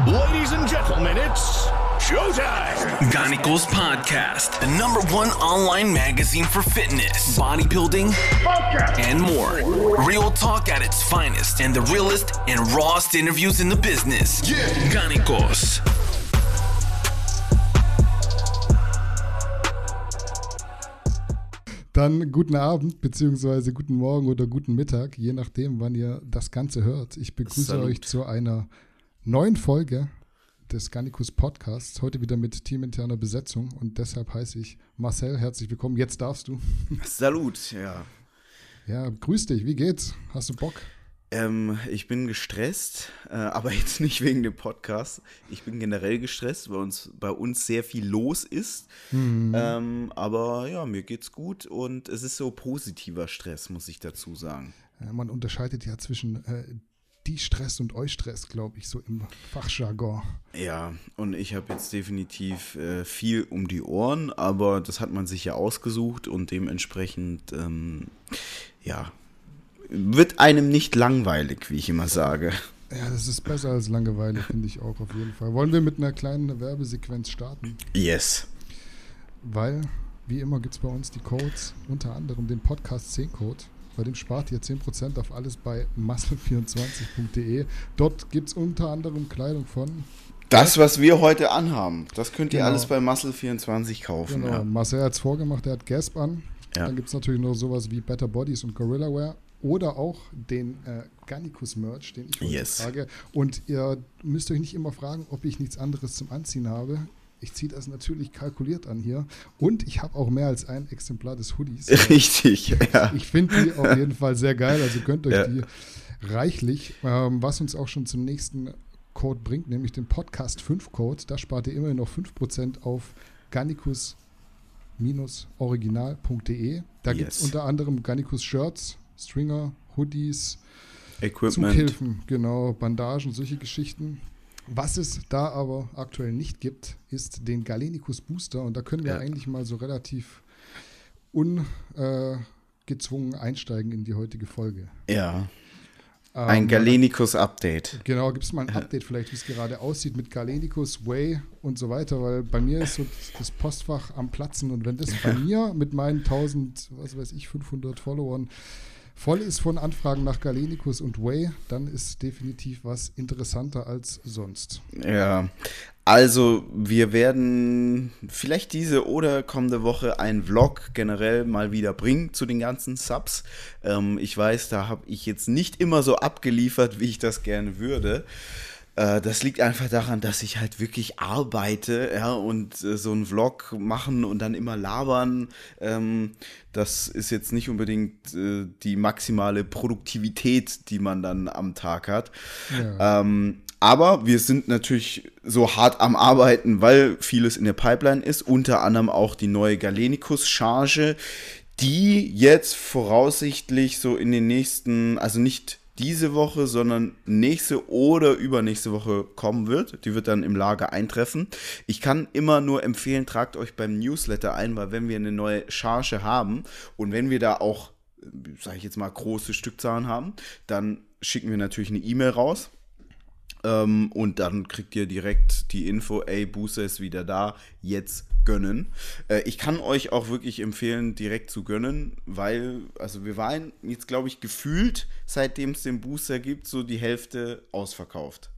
Ladies and gentlemen, it's showtime. Ganicos Podcast, the number one online magazine for fitness, bodybuilding, and more. Real talk at its finest and the realest and rawest interviews in the business. Yeah. Ganicos. Dann guten Abend, beziehungsweise guten Morgen oder guten Mittag, je nachdem, wann ihr das Ganze hört. Ich begrüße Salut. euch zu einer neuen Folge des Garnicus Podcasts. Heute wieder mit teaminterner Besetzung und deshalb heiße ich Marcel, herzlich willkommen. Jetzt darfst du. Salut, ja. Ja, grüß dich, wie geht's? Hast du Bock? Ähm, ich bin gestresst, äh, aber jetzt nicht wegen dem Podcast. Ich bin generell gestresst, weil uns bei uns sehr viel los ist. Ähm, aber ja, mir geht's gut und es ist so positiver Stress, muss ich dazu sagen. Ja, man unterscheidet ja zwischen äh, die Stress und Eustress, glaube ich, so im Fachjargon. Ja, und ich habe jetzt definitiv äh, viel um die Ohren, aber das hat man sich ja ausgesucht und dementsprechend, ähm, ja, wird einem nicht langweilig, wie ich immer sage. Ja, das ist besser als Langeweile, finde ich auch auf jeden Fall. Wollen wir mit einer kleinen Werbesequenz starten? Yes. Weil, wie immer, gibt es bei uns die Codes, unter anderem den Podcast 10-Code. Bei dem spart ihr 10% auf alles bei muscle24.de. Dort gibt es unter anderem Kleidung von Das, was wir heute anhaben, das könnt ihr Genau. alles bei Muscle24 kaufen. Genau, Ja. Marcel hat es vorgemacht, er hat Gasp an. Ja. Dann gibt es natürlich noch sowas wie Better Bodies und Gorilla Wear oder auch den äh, Garnicus Merch, den ich heute Yes. trage. Und ihr müsst euch nicht immer fragen, ob ich nichts anderes zum Anziehen habe. Ich ziehe das natürlich kalkuliert an hier. Und ich habe auch mehr als ein Exemplar des Hoodies. Richtig, ja. Ich finde die auf jeden Fall sehr geil, also gönnt euch Ja. die reichlich, ähm, was uns auch schon zum nächsten Code bringt, nämlich den Podcast 5 Code. Da spart ihr immerhin noch 5% auf garnicus-original.de. Da gibt es Yes. unter anderem Garnicus Shirts, Stringer, Hoodies, Equipment. Zughilfen, genau, Bandagen, solche Geschichten. Was es da aber aktuell nicht gibt, ist den Galenicus Booster und da können wir Ja. eigentlich mal so relativ ungezwungen einsteigen in die heutige Folge. Ja. Ähm, Ein Galenicus-Update. Genau, gibt es mal ein Update vielleicht, wie es gerade aussieht mit Galenicus, Way und so weiter, weil bei mir ist so das Postfach am Platzen und wenn das bei mir mit meinen 1000, was weiß ich, 500 Followern voll ist von Anfragen nach Galenicus und Way, dann ist definitiv was interessanter als sonst. Ja. Also, wir werden vielleicht diese oder kommende Woche einen Vlog generell mal wieder bringen zu den ganzen Subs. Ähm, ich weiß, da habe ich jetzt nicht immer so abgeliefert, wie ich das gerne würde. Äh, das liegt einfach daran, dass ich halt wirklich arbeite, ja, und äh, so einen Vlog machen und dann immer labern, ähm, das ist jetzt nicht unbedingt äh, die maximale Produktivität, die man dann am Tag hat. Ja. Ähm, aber wir sind natürlich so hart am Arbeiten, weil vieles in der Pipeline ist, unter anderem auch die neue Galenicus-Charge, die jetzt voraussichtlich so in den nächsten, also nicht diese Woche, sondern nächste oder übernächste Woche kommen wird. Die wird dann im Lager eintreffen. Ich kann immer nur empfehlen, tragt euch beim Newsletter ein, weil wenn wir eine neue Charge haben und wenn wir da auch, sage ich jetzt mal, große Stückzahlen haben, dann schicken wir natürlich eine E-Mail raus. Ähm, und dann kriegt ihr direkt die Info, ey, Booster ist wieder da, jetzt gönnen. Äh, ich kann euch auch wirklich empfehlen, direkt zu gönnen, weil, also wir waren jetzt, glaube ich, gefühlt, seitdem es den Booster gibt, so die Hälfte ausverkauft.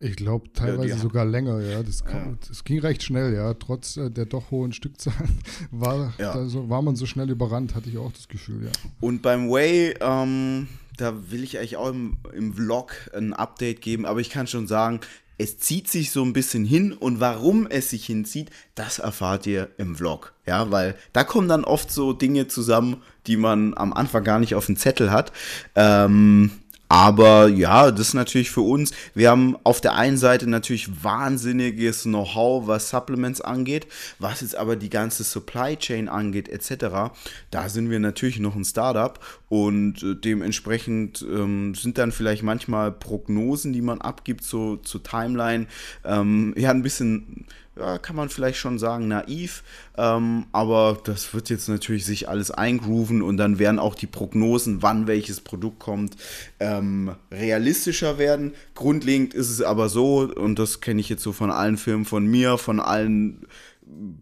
Ich glaube teilweise die- sogar länger, ja. Das, kam, das ging recht schnell, ja. Trotz äh, der doch hohen Stückzahlen war, Ja. da so, war man so schnell überrannt, hatte ich auch das Gefühl, ja. Und beim Way, ähm, da will ich eigentlich auch im, im Vlog ein Update geben, aber ich kann schon sagen, es zieht sich so ein bisschen hin und warum es sich hinzieht, das erfahrt ihr im Vlog. Ja, weil da kommen dann oft so Dinge zusammen, die man am Anfang gar nicht auf dem Zettel hat. Ähm, aber ja, das ist natürlich für uns. Wir haben auf der einen Seite natürlich wahnsinniges Know-how, was Supplements angeht, was jetzt aber die ganze Supply Chain angeht, etc. Da sind wir natürlich noch ein Startup und äh, dementsprechend ähm, sind dann vielleicht manchmal Prognosen, die man abgibt, so zur Timeline, ähm, ja, ein bisschen ja, kann man vielleicht schon sagen, naiv. Ähm, aber das wird jetzt natürlich sich alles eingrooven und dann werden auch die Prognosen, wann welches Produkt kommt, ähm, realistischer werden. Grundlegend ist es aber so, und das kenne ich jetzt so von allen Filmen von mir, von allen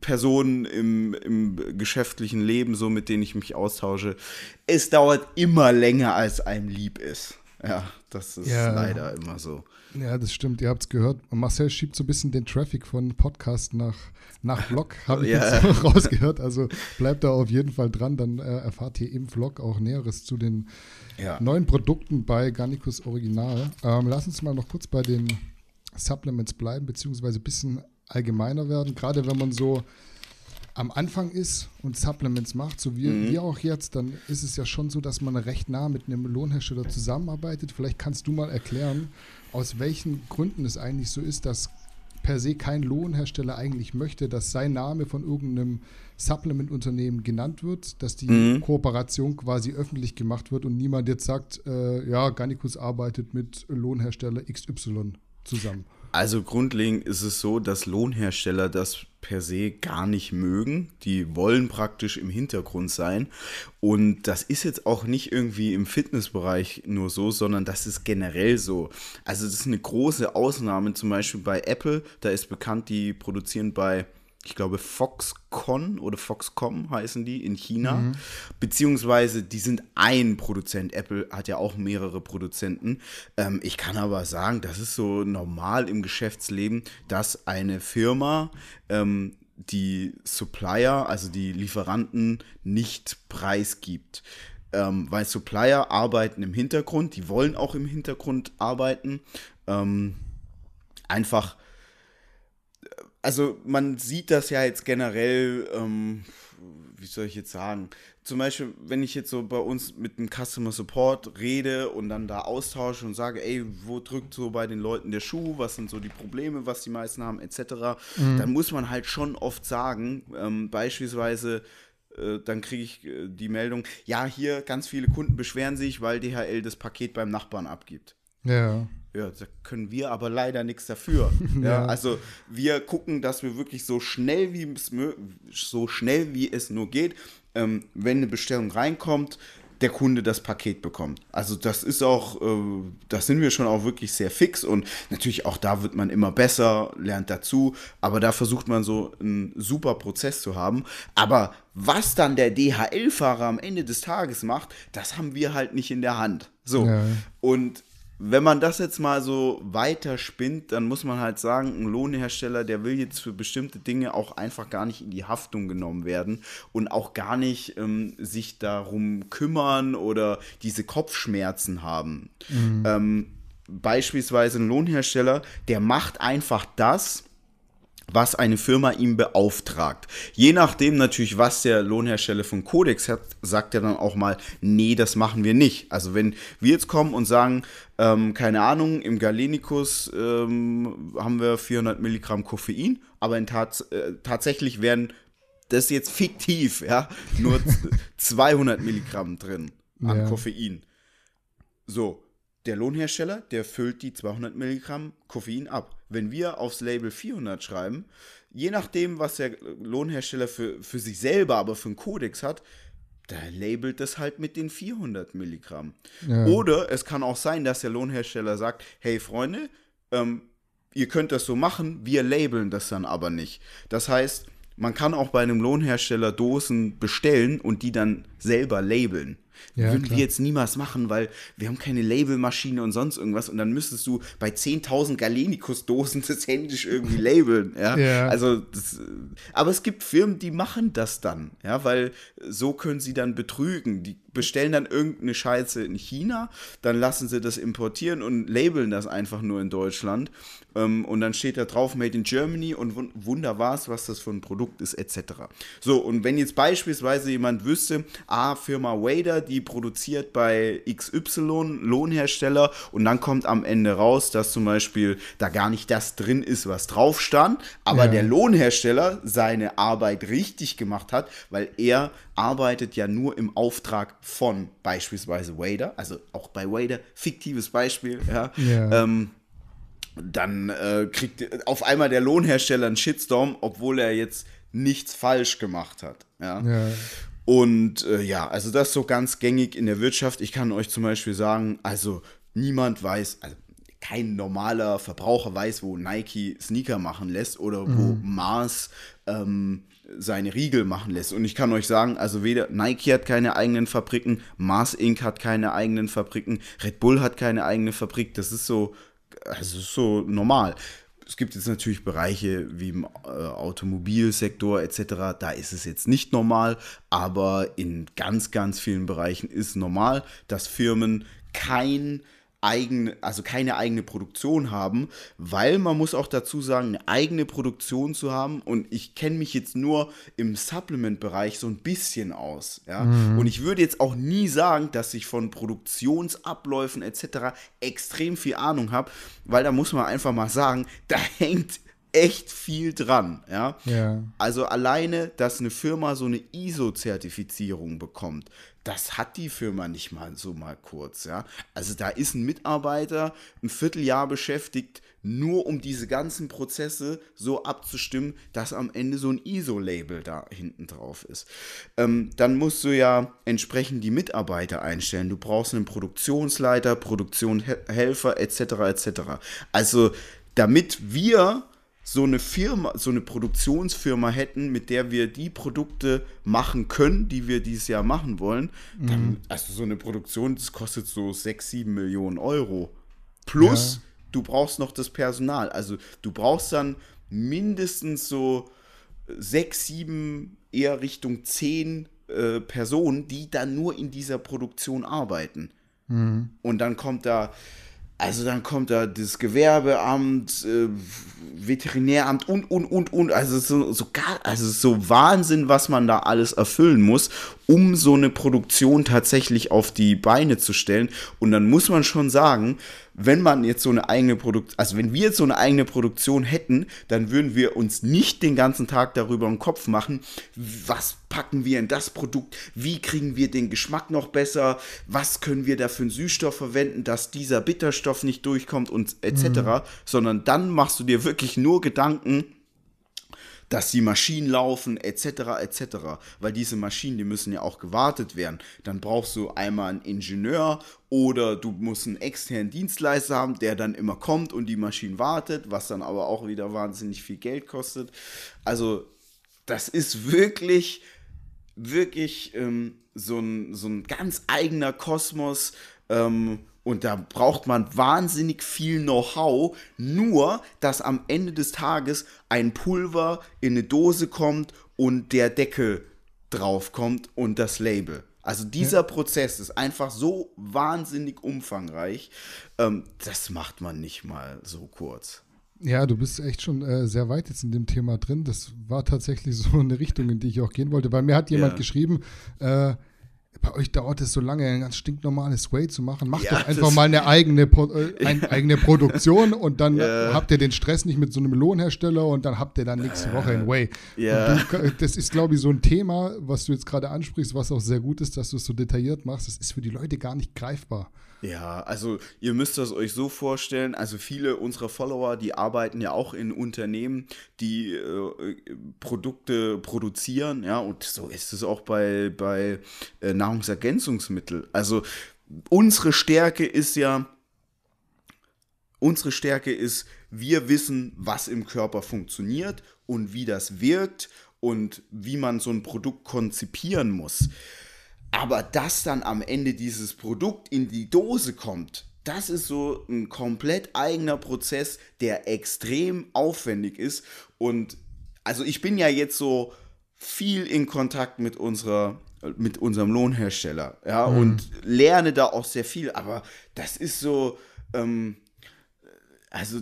Personen im, im geschäftlichen Leben, so mit denen ich mich austausche, es dauert immer länger, als einem lieb ist. Ja, das ist ja. leider immer so. Ja, das stimmt. Ihr habt es gehört. Marcel schiebt so ein bisschen den Traffic von Podcast nach, nach Vlog, habe ich ja. jetzt rausgehört. Also bleibt da auf jeden Fall dran. Dann äh, erfahrt ihr im Vlog auch Näheres zu den ja. neuen Produkten bei Garnicus Original. Ähm, lass uns mal noch kurz bei den Supplements bleiben, beziehungsweise ein bisschen allgemeiner werden. Gerade wenn man so am Anfang ist und Supplements macht, so wie mhm. wir auch jetzt, dann ist es ja schon so, dass man recht nah mit einem Lohnhersteller zusammenarbeitet. Vielleicht kannst du mal erklären, aus welchen Gründen es eigentlich so ist, dass per se kein Lohnhersteller eigentlich möchte, dass sein Name von irgendeinem Supplement-Unternehmen genannt wird, dass die mhm. Kooperation quasi öffentlich gemacht wird und niemand jetzt sagt, äh, ja, Garnicus arbeitet mit Lohnhersteller XY zusammen. Also grundlegend ist es so, dass Lohnhersteller das per se gar nicht mögen. Die wollen praktisch im Hintergrund sein. Und das ist jetzt auch nicht irgendwie im Fitnessbereich nur so, sondern das ist generell so. Also das ist eine große Ausnahme, zum Beispiel bei Apple. Da ist bekannt, die produzieren bei ich glaube, Foxconn oder Foxcom heißen die in China. Mhm. Beziehungsweise die sind ein Produzent. Apple hat ja auch mehrere Produzenten. Ähm, ich kann aber sagen, das ist so normal im Geschäftsleben, dass eine Firma ähm, die Supplier, also die Lieferanten, nicht preisgibt. Ähm, weil Supplier arbeiten im Hintergrund, die wollen auch im Hintergrund arbeiten. Ähm, einfach also man sieht das ja jetzt generell, ähm, wie soll ich jetzt sagen? Zum Beispiel, wenn ich jetzt so bei uns mit dem Customer Support rede und dann da austausche und sage, ey, wo drückt so bei den Leuten der Schuh, was sind so die Probleme, was die meisten haben, etc., mhm. dann muss man halt schon oft sagen, ähm, beispielsweise, äh, dann kriege ich äh, die Meldung, ja, hier ganz viele Kunden beschweren sich, weil DHL das Paket beim Nachbarn abgibt. Ja. Ja, da können wir aber leider nichts dafür. ja. also wir gucken, dass wir wirklich so schnell wie es so schnell wie es nur geht, ähm, wenn eine Bestellung reinkommt, der Kunde das Paket bekommt. Also das ist auch, äh, das sind wir schon auch wirklich sehr fix und natürlich auch da wird man immer besser, lernt dazu, aber da versucht man so einen super Prozess zu haben. Aber was dann der DHL-Fahrer am Ende des Tages macht, das haben wir halt nicht in der Hand. So. Ja. Und wenn man das jetzt mal so weiter spinnt, dann muss man halt sagen, ein Lohnhersteller, der will jetzt für bestimmte Dinge auch einfach gar nicht in die Haftung genommen werden und auch gar nicht ähm, sich darum kümmern oder diese Kopfschmerzen haben. Mhm. Ähm, beispielsweise ein Lohnhersteller, der macht einfach das, was eine Firma ihm beauftragt. Je nachdem natürlich, was der Lohnhersteller von Codex hat, sagt er dann auch mal, nee, das machen wir nicht. Also wenn wir jetzt kommen und sagen, ähm, keine Ahnung, im Galenicus ähm, haben wir 400 Milligramm Koffein, aber in tats äh, tatsächlich werden das jetzt fiktiv, ja, nur 200 Milligramm drin an ja. Koffein. So, der Lohnhersteller, der füllt die 200 Milligramm Koffein ab. Wenn wir aufs Label 400 schreiben, je nachdem, was der Lohnhersteller für, für sich selber, aber für einen Kodex hat, da labelt das halt mit den 400 Milligramm. Ja. Oder es kann auch sein, dass der Lohnhersteller sagt, hey Freunde, ähm, ihr könnt das so machen, wir labeln das dann aber nicht. Das heißt, man kann auch bei einem Lohnhersteller Dosen bestellen und die dann selber labeln. Ja, Würden klar. wir jetzt niemals machen, weil wir haben keine Labelmaschine und sonst irgendwas und dann müsstest du bei 10.000 Galenicus-Dosen das händisch irgendwie labeln. Ja? ja. Also, das, aber es gibt Firmen, die machen das dann, ja, weil so können sie dann betrügen. Die bestellen dann irgendeine Scheiße in China, dann lassen sie das importieren und labeln das einfach nur in Deutschland. Ähm, und dann steht da drauf Made in Germany und Wunder war's, was das für ein Produkt ist, etc. So, und wenn jetzt beispielsweise jemand wüsste, ah, Firma Wader, die produziert bei XY Lohnhersteller und dann kommt am Ende raus, dass zum Beispiel da gar nicht das drin ist, was drauf stand, aber ja. der Lohnhersteller seine Arbeit richtig gemacht hat, weil er arbeitet ja nur im Auftrag von beispielsweise Wader, also auch bei Wader, fiktives Beispiel, ja. ja. Ähm, dann äh, kriegt auf einmal der Lohnhersteller einen Shitstorm, obwohl er jetzt nichts falsch gemacht hat. Ja. ja. Und äh, ja, also das ist so ganz gängig in der Wirtschaft. Ich kann euch zum Beispiel sagen, also niemand weiß, also kein normaler Verbraucher weiß, wo Nike Sneaker machen lässt oder wo mhm. Mars ähm, seine Riegel machen lässt. Und ich kann euch sagen, also weder Nike hat keine eigenen Fabriken, Mars Inc. hat keine eigenen Fabriken, Red Bull hat keine eigene Fabrik. Das ist so, also ist so normal. Es gibt jetzt natürlich Bereiche wie im äh, Automobilsektor etc., da ist es jetzt nicht normal, aber in ganz, ganz vielen Bereichen ist normal, dass Firmen kein eigene, also keine eigene Produktion haben, weil man muss auch dazu sagen, eine eigene Produktion zu haben und ich kenne mich jetzt nur im Supplement-Bereich so ein bisschen aus, ja, mhm. und ich würde jetzt auch nie sagen, dass ich von Produktionsabläufen etc. extrem viel Ahnung habe, weil da muss man einfach mal sagen, da hängt echt viel dran, ja? ja. Also alleine, dass eine Firma so eine ISO-Zertifizierung bekommt, das hat die Firma nicht mal so mal kurz, ja. Also da ist ein Mitarbeiter ein Vierteljahr beschäftigt, nur um diese ganzen Prozesse so abzustimmen, dass am Ende so ein ISO-Label da hinten drauf ist. Ähm, dann musst du ja entsprechend die Mitarbeiter einstellen. Du brauchst einen Produktionsleiter, Produktionshelfer etc. etc. Also damit wir so eine Firma, so eine Produktionsfirma hätten, mit der wir die Produkte machen können, die wir dieses Jahr machen wollen, mhm. dann, also so eine Produktion, das kostet so 6, 7 Millionen Euro. Plus, ja. du brauchst noch das Personal. Also du brauchst dann mindestens so 6, 7, eher Richtung 10 äh, Personen, die dann nur in dieser Produktion arbeiten. Mhm. Und dann kommt da also dann kommt da das Gewerbeamt, äh, Veterinäramt und, und, und, und. Also so, so gar, also so Wahnsinn, was man da alles erfüllen muss, um so eine Produktion tatsächlich auf die Beine zu stellen. Und dann muss man schon sagen, wenn man jetzt so eine eigene Produktion, also wenn wir jetzt so eine eigene Produktion hätten, dann würden wir uns nicht den ganzen Tag darüber im Kopf machen, was packen wir in das Produkt, wie kriegen wir den Geschmack noch besser, was können wir da für einen Süßstoff verwenden, dass dieser Bitterstoff nicht durchkommt und etc., mhm. sondern dann machst du dir wirklich nur Gedanken, dass die Maschinen laufen, etc., etc. Weil diese Maschinen, die müssen ja auch gewartet werden. Dann brauchst du einmal einen Ingenieur oder du musst einen externen Dienstleister haben, der dann immer kommt und die Maschinen wartet, was dann aber auch wieder wahnsinnig viel Geld kostet. Also, das ist wirklich, wirklich ähm, so, ein, so ein ganz eigener Kosmos. Ähm, und da braucht man wahnsinnig viel Know-how, nur dass am Ende des Tages ein Pulver in eine Dose kommt und der Deckel drauf kommt und das Label. Also dieser ja. Prozess ist einfach so wahnsinnig umfangreich, ähm, das macht man nicht mal so kurz. Ja, du bist echt schon äh, sehr weit jetzt in dem Thema drin. Das war tatsächlich so eine Richtung, in die ich auch gehen wollte, weil mir hat jemand ja. geschrieben, äh, bei euch dauert es so lange, ein ganz stinknormales Way zu machen. Macht ja, doch einfach mal eine eigene, äh, ein, ja. eigene Produktion und dann ja. habt ihr den Stress nicht mit so einem Lohnhersteller und dann habt ihr dann nächste Woche ein Way. Ja. Du, das ist, glaube ich, so ein Thema, was du jetzt gerade ansprichst, was auch sehr gut ist, dass du es so detailliert machst. Das ist für die Leute gar nicht greifbar. Ja, also ihr müsst das euch so vorstellen, also viele unserer Follower, die arbeiten ja auch in Unternehmen, die äh, Produkte produzieren, ja, und so ist es auch bei, bei äh, Nahrungsergänzungsmitteln. Also unsere Stärke ist ja, unsere Stärke ist, wir wissen, was im Körper funktioniert und wie das wirkt und wie man so ein Produkt konzipieren muss. Aber dass dann am Ende dieses Produkt in die Dose kommt, das ist so ein komplett eigener Prozess, der extrem aufwendig ist. Und also ich bin ja jetzt so viel in Kontakt mit unserer mit unserem Lohnhersteller, ja, mhm. und lerne da auch sehr viel, aber das ist so, ähm, also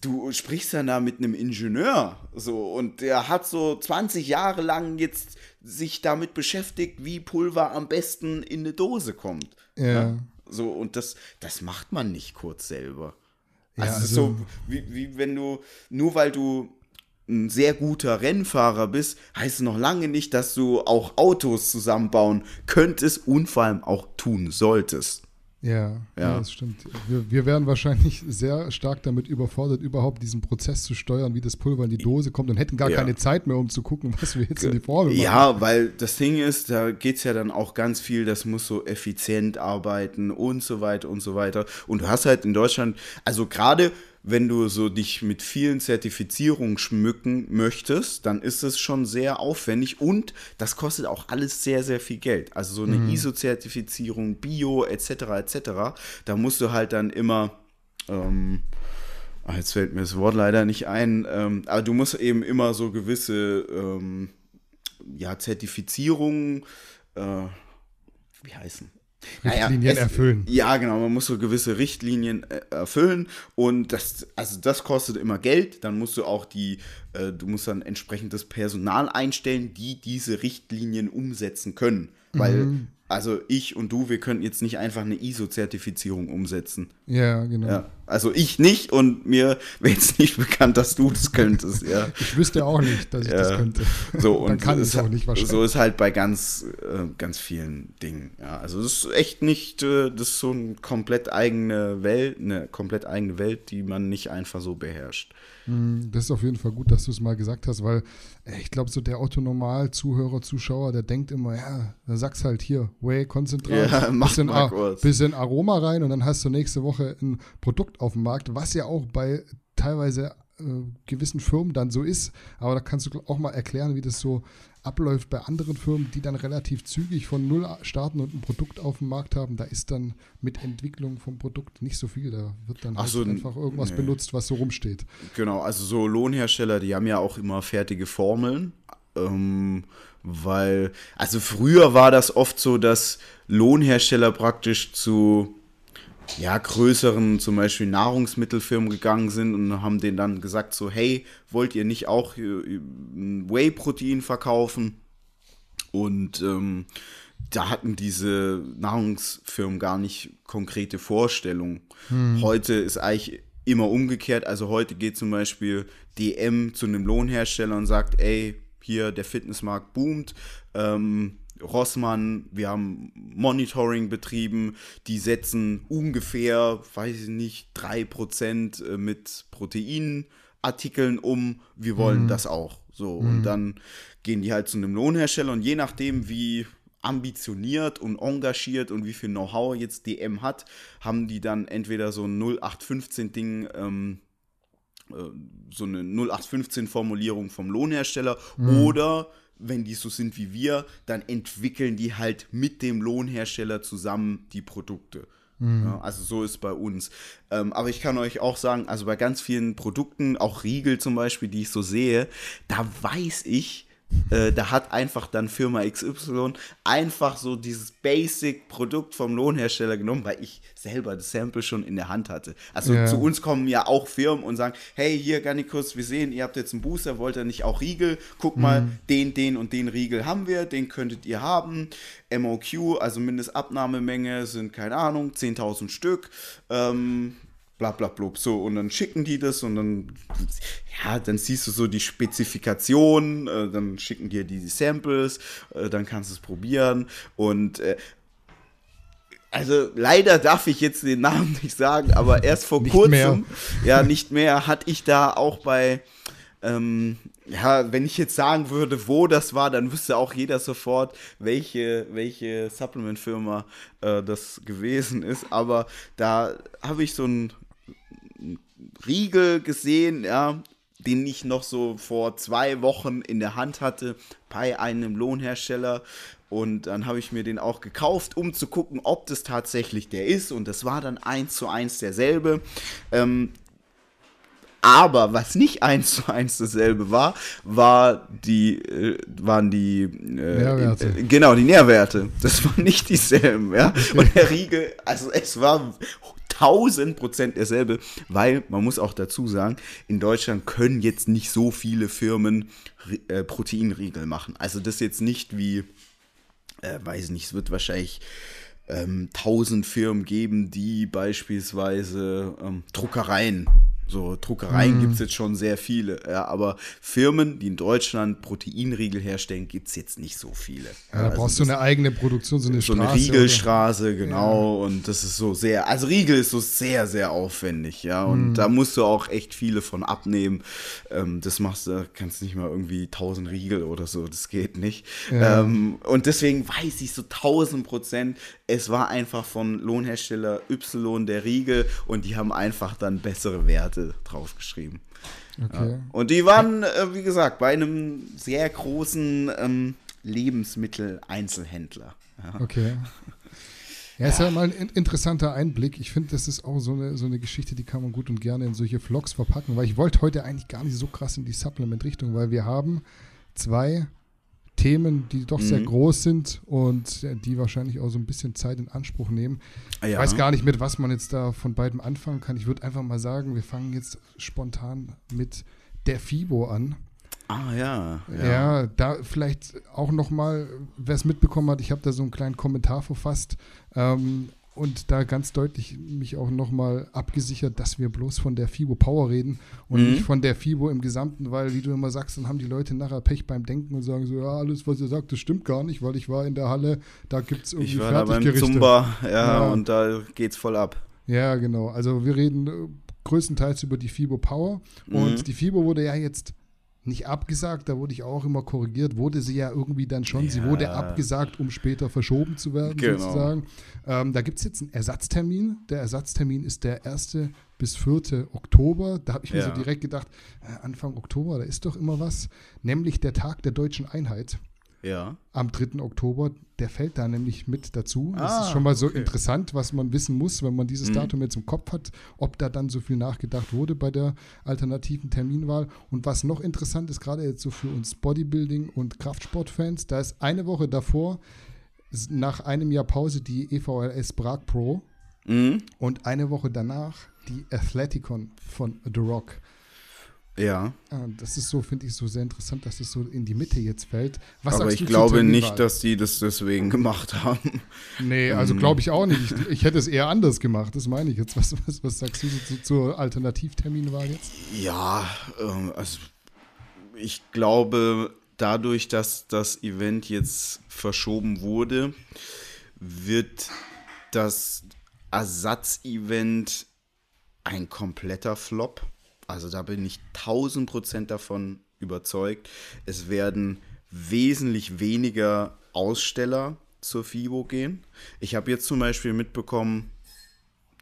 du sprichst dann da mit einem Ingenieur so und der hat so 20 Jahre lang jetzt sich damit beschäftigt, wie Pulver am besten in eine Dose kommt. Ja. ja? So und das das macht man nicht kurz selber. Also, ja, also so wie, wie wenn du nur weil du ein sehr guter Rennfahrer bist, heißt es noch lange nicht, dass du auch Autos zusammenbauen könntest und vor allem auch tun solltest. Ja, ja, ja. das stimmt. Wir, wir wären wahrscheinlich sehr stark damit überfordert, überhaupt diesen Prozess zu steuern, wie das Pulver in die Dose kommt und hätten gar ja. keine Zeit mehr, um zu gucken, was wir jetzt in die Formel machen. Ja, weil das Ding ist, da geht es ja dann auch ganz viel, das muss so effizient arbeiten und so weiter und so weiter. Und du hast halt in Deutschland, also gerade wenn du so dich mit vielen Zertifizierungen schmücken möchtest, dann ist es schon sehr aufwendig und das kostet auch alles sehr, sehr viel Geld. Also so eine mhm. ISO-Zertifizierung, Bio etc. etc. Da musst du halt dann immer, ähm, ach, jetzt fällt mir das Wort leider nicht ein, ähm, aber du musst eben immer so gewisse ähm, ja, Zertifizierungen, äh, wie heißen? Richtlinien naja, es, erfüllen. Ja, genau, man muss so gewisse Richtlinien äh, erfüllen und das, also das kostet immer Geld. Dann musst du auch die, äh, du musst dann entsprechend das Personal einstellen, die diese Richtlinien umsetzen können. Weil mhm also ich und du, wir könnten jetzt nicht einfach eine ISO-Zertifizierung umsetzen. Ja, genau. Ja, also ich nicht und mir wäre jetzt nicht bekannt, dass du das könntest, ja. ich wüsste auch nicht, dass ich ja. das könnte. So, und kann es auch nicht wahrscheinlich. So ist halt bei ganz, äh, ganz vielen Dingen. Ja, also das ist echt nicht, äh, das ist so eine komplett eigene Welt, eine komplett eigene Welt, die man nicht einfach so beherrscht. Hm, das ist auf jeden Fall gut, dass du es mal gesagt hast, weil ich glaube, so der Autonormal-Zuhörer, Zuschauer, der denkt immer, ja, dann sagst halt hier, Whey-Konzentrat, ja, bisschen, Ar bisschen Aroma rein und dann hast du nächste Woche ein Produkt auf dem Markt, was ja auch bei teilweise gewissen Firmen dann so ist. Aber da kannst du auch mal erklären, wie das so abläuft bei anderen Firmen, die dann relativ zügig von Null starten und ein Produkt auf dem Markt haben. Da ist dann mit Entwicklung vom Produkt nicht so viel. Da wird dann halt so, einfach irgendwas nee. benutzt, was so rumsteht. Genau, also so Lohnhersteller, die haben ja auch immer fertige Formeln. Ähm, weil, also früher war das oft so, dass Lohnhersteller praktisch zu ja, größeren zum Beispiel Nahrungsmittelfirmen gegangen sind und haben denen dann gesagt so, hey, wollt ihr nicht auch äh, Whey-Protein verkaufen? Und ähm, da hatten diese Nahrungsfirmen gar nicht konkrete Vorstellungen. Hm. Heute ist eigentlich immer umgekehrt. Also heute geht zum Beispiel DM zu einem Lohnhersteller und sagt, ey, hier der Fitnessmarkt boomt. Ähm, Rossmann, wir haben Monitoring betrieben, die setzen ungefähr, weiß ich nicht, 3% äh, mit Proteinartikeln um. Wir wollen mhm. das auch. So, mhm. und dann gehen die halt zu einem Lohnhersteller und je nachdem, wie ambitioniert und engagiert und wie viel Know-how jetzt DM hat, haben die dann entweder so ein 0815-Ding, ähm, äh, so eine 0815-Formulierung vom Lohnhersteller mhm. oder wenn die so sind wie wir, dann entwickeln die halt mit dem Lohnhersteller zusammen die Produkte. Mhm. Ja, also so ist bei uns. Ähm, aber ich kann euch auch sagen, also bei ganz vielen Produkten, auch Riegel zum Beispiel, die ich so sehe, da weiß ich, äh, da hat einfach dann Firma XY einfach so dieses Basic-Produkt vom Lohnhersteller genommen, weil ich selber das Sample schon in der Hand hatte. Also ja. zu uns kommen ja auch Firmen und sagen, hey, hier Garnikus, wir sehen, ihr habt jetzt einen Booster, wollt ihr nicht auch Riegel? Guck mal, mhm. den, den und den Riegel haben wir, den könntet ihr haben. MOQ, also Mindestabnahmemenge sind, keine Ahnung, 10.000 Stück. Ähm, bla bla blub. So, und dann schicken die das und dann, ja, dann siehst du so die Spezifikation, äh, dann schicken dir die Samples, äh, dann kannst du es probieren und äh, also leider darf ich jetzt den Namen nicht sagen, aber erst vor kurzem, mehr. ja, nicht mehr, hatte ich da auch bei, ähm, ja, wenn ich jetzt sagen würde, wo das war, dann wüsste auch jeder sofort, welche, welche Supplement-Firma äh, das gewesen ist. Aber da habe ich so ein Riegel gesehen, ja, den ich noch so vor zwei Wochen in der Hand hatte bei einem Lohnhersteller. Und dann habe ich mir den auch gekauft, um zu gucken, ob das tatsächlich der ist. Und das war dann eins zu eins derselbe. Ähm, aber was nicht eins zu eins dasselbe war, war die, äh, waren die äh, Nährwerte. Äh, genau, die Nährwerte. Das waren nicht dieselben, ja. Und der Riegel, also es war 1000 Prozent derselbe, weil man muss auch dazu sagen, in Deutschland können jetzt nicht so viele Firmen äh, Proteinriegel machen. Also das jetzt nicht wie, äh, weiß nicht, es wird wahrscheinlich ähm, 1000 Firmen geben, die beispielsweise ähm, Druckereien So Druckereien mm. gibt es jetzt schon sehr viele, ja, aber Firmen, die in Deutschland Proteinriegel herstellen, gibt es jetzt nicht so viele. Ja, da also brauchst du eine eigene Produktion, so eine so Straße. So eine Riegelstraße, oder? genau. Ja. Und das ist so sehr, also Riegel ist so sehr, sehr aufwendig, ja. Und mm. da musst du auch echt viele von abnehmen. Ähm, das machst du, kannst nicht mal irgendwie 1000 Riegel oder so, das geht nicht. Ja. Ähm, und deswegen weiß ich so 1000 Prozent, es war einfach von Lohnhersteller Y der Riegel und die haben einfach dann bessere Werte draufgeschrieben. Okay. Ja. Und die waren, äh, wie gesagt, bei einem sehr großen ähm, Lebensmitteleinzelhändler. Ja. Okay. Ja, ist ja mal ein interessanter Einblick. Ich finde, das ist auch so eine, so eine Geschichte, die kann man gut und gerne in solche Vlogs verpacken, weil ich wollte heute eigentlich gar nicht so krass in die Supplement-Richtung, weil wir haben zwei Themen, die doch mhm. sehr groß sind und die wahrscheinlich auch so ein bisschen Zeit in Anspruch nehmen. Ah, ja. Ich weiß gar nicht, mit was man jetzt da von beiden anfangen kann. Ich würde einfach mal sagen, wir fangen jetzt spontan mit der FIBO an. Ah ja, ja. Ja, da vielleicht auch noch mal, wer es mitbekommen hat, ich habe da so einen kleinen Kommentar verfasst. Ähm, und da ganz deutlich mich auch nochmal abgesichert, dass wir bloß von der FIBO Power reden und mhm. nicht von der FIBO im Gesamten, weil, wie du immer sagst, dann haben die Leute nachher Pech beim Denken und sagen so, ja, alles, was ihr sagt, das stimmt gar nicht, weil ich war in der Halle, da gibt es irgendwie Ich war da beim Zumba, ja, ja, und da geht's voll ab. Ja, genau. Also wir reden äh, größtenteils über die FIBO Power und mhm. die FIBO wurde ja jetzt nicht abgesagt, da wurde ich auch immer korrigiert, wurde sie ja irgendwie dann schon, ja. sie wurde abgesagt, um später verschoben zu werden, genau. sozusagen. Ähm, da gibt es jetzt einen Ersatztermin. Der Ersatztermin ist der 1. bis 4. Oktober. Da habe ich mir ja. so direkt gedacht, äh, Anfang Oktober, da ist doch immer was, nämlich der Tag der deutschen Einheit. Ja. Am 3. Oktober, der fällt da nämlich mit dazu. Das ah, ist schon mal so okay. interessant, was man wissen muss, wenn man dieses mhm. Datum jetzt im Kopf hat, ob da dann so viel nachgedacht wurde bei der alternativen Terminwahl. Und was noch interessant ist, gerade jetzt so für uns Bodybuilding- und Kraftsportfans, da ist eine Woche davor, nach einem Jahr Pause, die EVLS Prag Pro. Mhm. Und eine Woche danach die Athleticon von The Rock. Ja. Ah, das ist so, finde ich, so sehr interessant, dass es so in die Mitte jetzt fällt. Was Aber ich glaube nicht, dass die das deswegen gemacht haben. Nee, also ähm. glaube ich auch nicht. Ich, ich, hätte es eher anders gemacht, das meine ich jetzt. Was, was, was sagst du zu, zur Alternativterminwahl jetzt? Ja, ähm, also ich glaube, dadurch, dass das Event jetzt verschoben wurde, wird das Ersatzevent ein kompletter Flop. Also da bin ich 1000 Prozent davon überzeugt. Es werden wesentlich weniger Aussteller zur FIBO gehen. Ich habe jetzt zum Beispiel mitbekommen,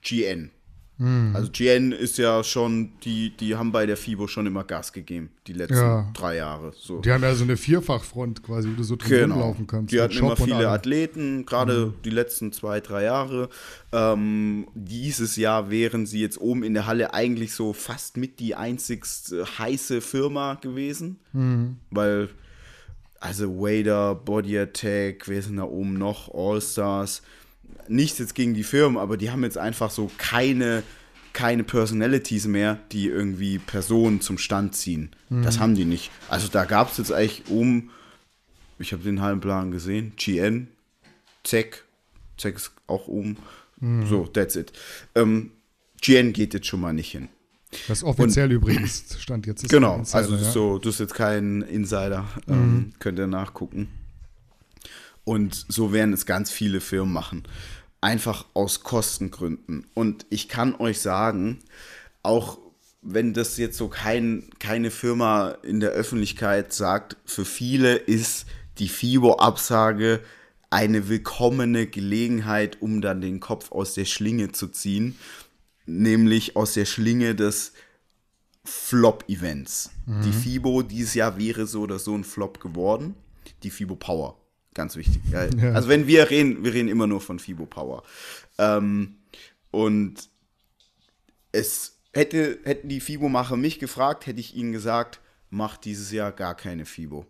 GN Mhm. Also GN ist ja schon, die, die haben bei der FIBO schon immer Gas gegeben, die letzten ja. drei Jahre. So. Die haben ja so eine Vierfachfront quasi, wo du so drin genau. laufen kannst. Die hatten immer viele Athleten, gerade mhm. die letzten zwei, drei Jahre. Ähm, dieses Jahr wären sie jetzt oben in der Halle eigentlich so fast mit die einzigst heiße Firma gewesen, mhm. weil also Wader, Body Attack, wer sind da oben noch? All-Stars nichts jetzt gegen die Firmen, aber die haben jetzt einfach so keine, keine Personalities mehr, die irgendwie Personen zum Stand ziehen. Mhm. Das haben die nicht. Also da gab es jetzt eigentlich um, ich habe den halben Plan gesehen, GN, Zeck, Zeck ist auch um. Mhm. So, that's it. Ähm, GN geht jetzt schon mal nicht hin. Das ist offiziell Und, übrigens stand jetzt. genau, Insider, also ja? so, du bist jetzt kein Insider, ähm, mhm. könnt ihr nachgucken. Und so werden es ganz viele Firmen machen. Einfach aus Kostengründen. Und ich kann euch sagen, auch wenn das jetzt so kein, keine Firma in der Öffentlichkeit sagt, für viele ist die FIBO-Absage eine willkommene Gelegenheit, um dann den Kopf aus der Schlinge zu ziehen, nämlich aus der Schlinge des Flop-Events. Mhm. Die FIBO dieses Jahr wäre so oder so ein Flop geworden, die FIBO Power. Ganz wichtig. Ja. Ja. Also wenn wir reden, wir reden immer nur von Fibo Power. Ähm, und es hätte, hätten die Fibo-Macher mich gefragt, hätte ich ihnen gesagt, macht dieses Jahr gar keine Fibo.